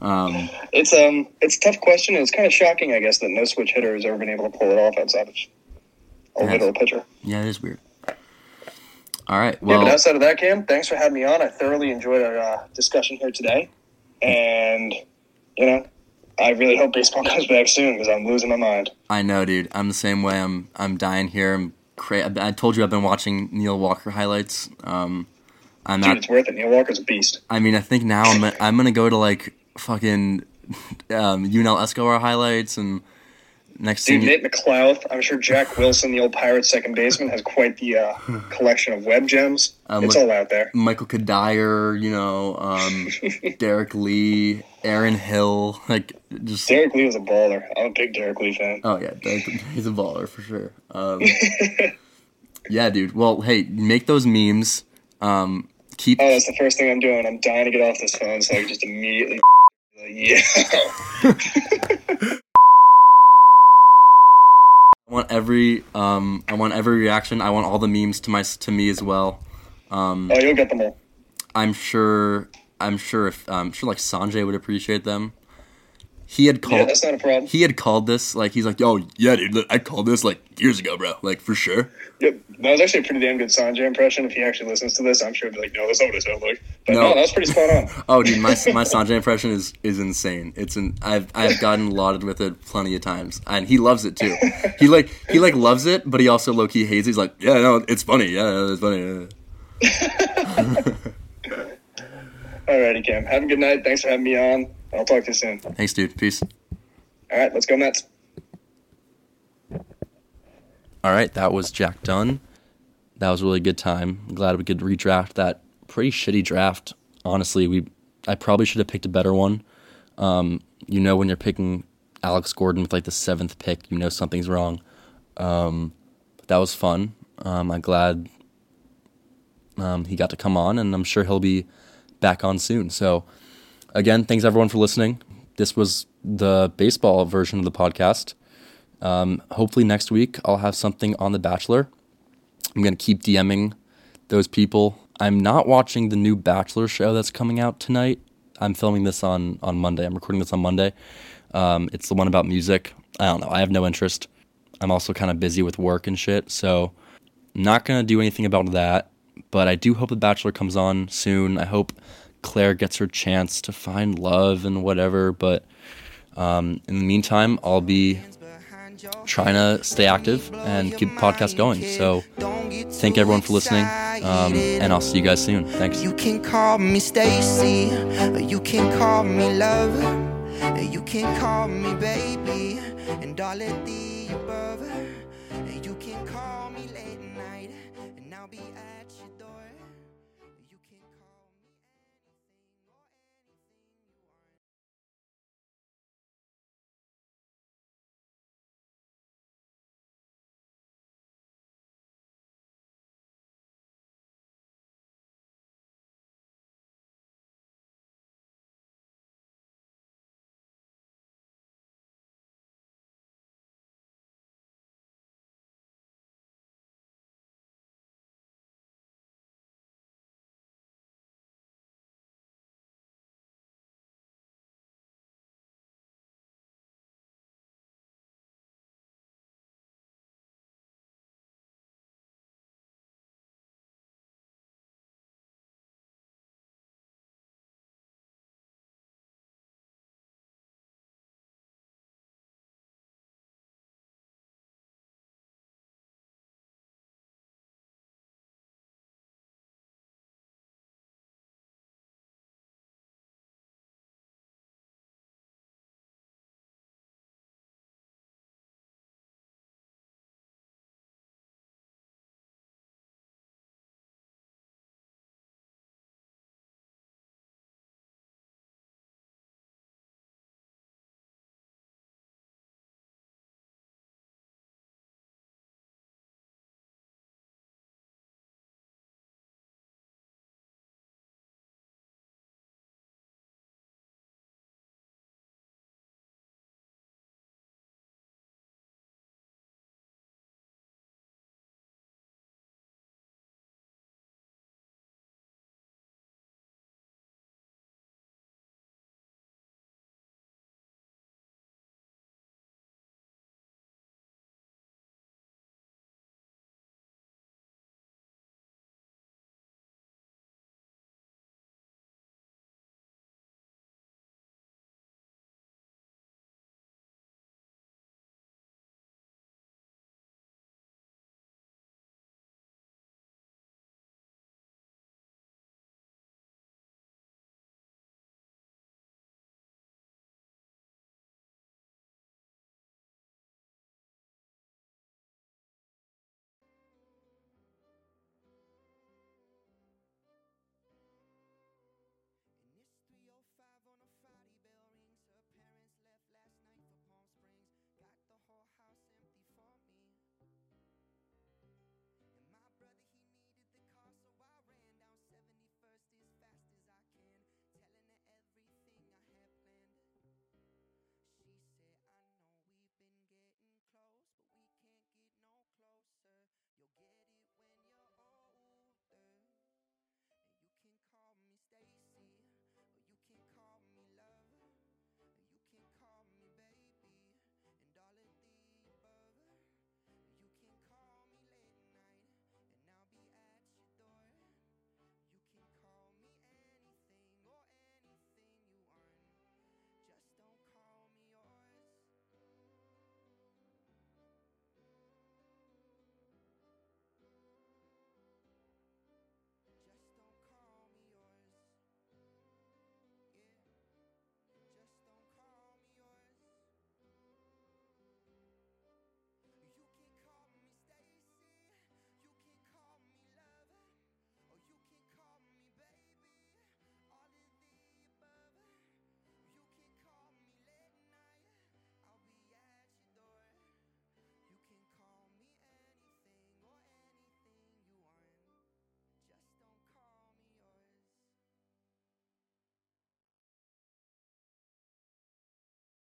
Um, It's um, it's a tough question. It's kind of shocking, I guess, that no switch hitter has ever been able to pull it off outside of a literal pitcher. yeah, it is weird. All right. yeah, but outside of that, Cam, thanks for having me on. I thoroughly enjoyed our uh, discussion here today, and you know, I really hope baseball comes back soon because I'm losing my mind. I know, dude. I'm the same way. I'm I'm dying here. I'm cra- I told you I've been watching Neil Walker highlights. Um, I'm Dude, not. it's worth it. Neil Walker's a beast. I mean, I think now I'm I'm gonna go to like fucking um, Yunel Escobar highlights and next Dude, thing. Nate McLouth. I'm sure Jack Wilson, the old Pirates second baseman, has quite the uh, collection of web gems. Um, it's all out there. Michael Cuddyer, you know, um, Derrek Lee, Aaron Hill, like just Derrek Lee was a baller. I'm a big Derrek Lee fan. oh yeah, Derek, he's a baller for sure. Um, yeah, dude. Well, hey, make those memes. Um, keep Oh, that's the first thing I'm doing. I'm dying to get off this phone, so I can just immediately. Like, yeah. I want every um, I want every reaction. I want all the memes to my to me as well. Um, Oh, you'll get them all. I'm sure. I'm sure if I'm sure like Sanjay would appreciate them. He had called. Yeah, that's not a problem. he had called this like he's like, "Yo, yeah, dude, I called this like years ago, bro. Like for sure." Yep. That was actually a pretty damn good Sanjay impression. If he actually listens to this, I'm sure he'll be like, no, that's not what I sound like. But No. no, that was pretty spot on. Oh, dude, my my Sanjay impression is is insane. It's an I've I've gotten lauded with it plenty of times, and he loves it too. He like he like loves it, but he also low key hates. it. He's like, "Yeah, no, it's funny. Yeah, it's funny." Yeah. Alrighty, Cam. Have a good night. Thanks for having me on. I'll talk to you soon. Thanks, dude. Peace. All right, let's go Mets. All right, that was Jack Dunne. That was a really good time. I'm glad we could redraft that pretty shitty draft. Honestly, we I probably should have picked a better one. Um, you know, when you're picking Alex Gordon with like the seventh pick, you know something's wrong. Um, but that was fun. Um, I'm glad um, he got to come on, and I'm sure he'll be back on soon. So, again, thanks everyone for listening. This was the baseball version of the podcast. Um, hopefully next week I'll have something on The Bachelor. I'm gonna keep DMing those people. I'm not watching the new Bachelor show that's coming out tonight. I'm filming this on on Monday. I'm recording this on Monday. Um, it's the one about music. I don't know. I have no interest. I'm also kind of busy with work and shit, so not gonna do anything about that. But I do hope The Bachelor comes on soon. I hope Claire gets her chance to find love and whatever. But um, in the meantime, I'll be trying to stay active and keep the podcast going. So thank everyone for listening, um, and I'll see you guys soon. Thanks. You can call me Stacy, you can call me love, you can call me baby, and all of the above. You can call me late night, and I'll be.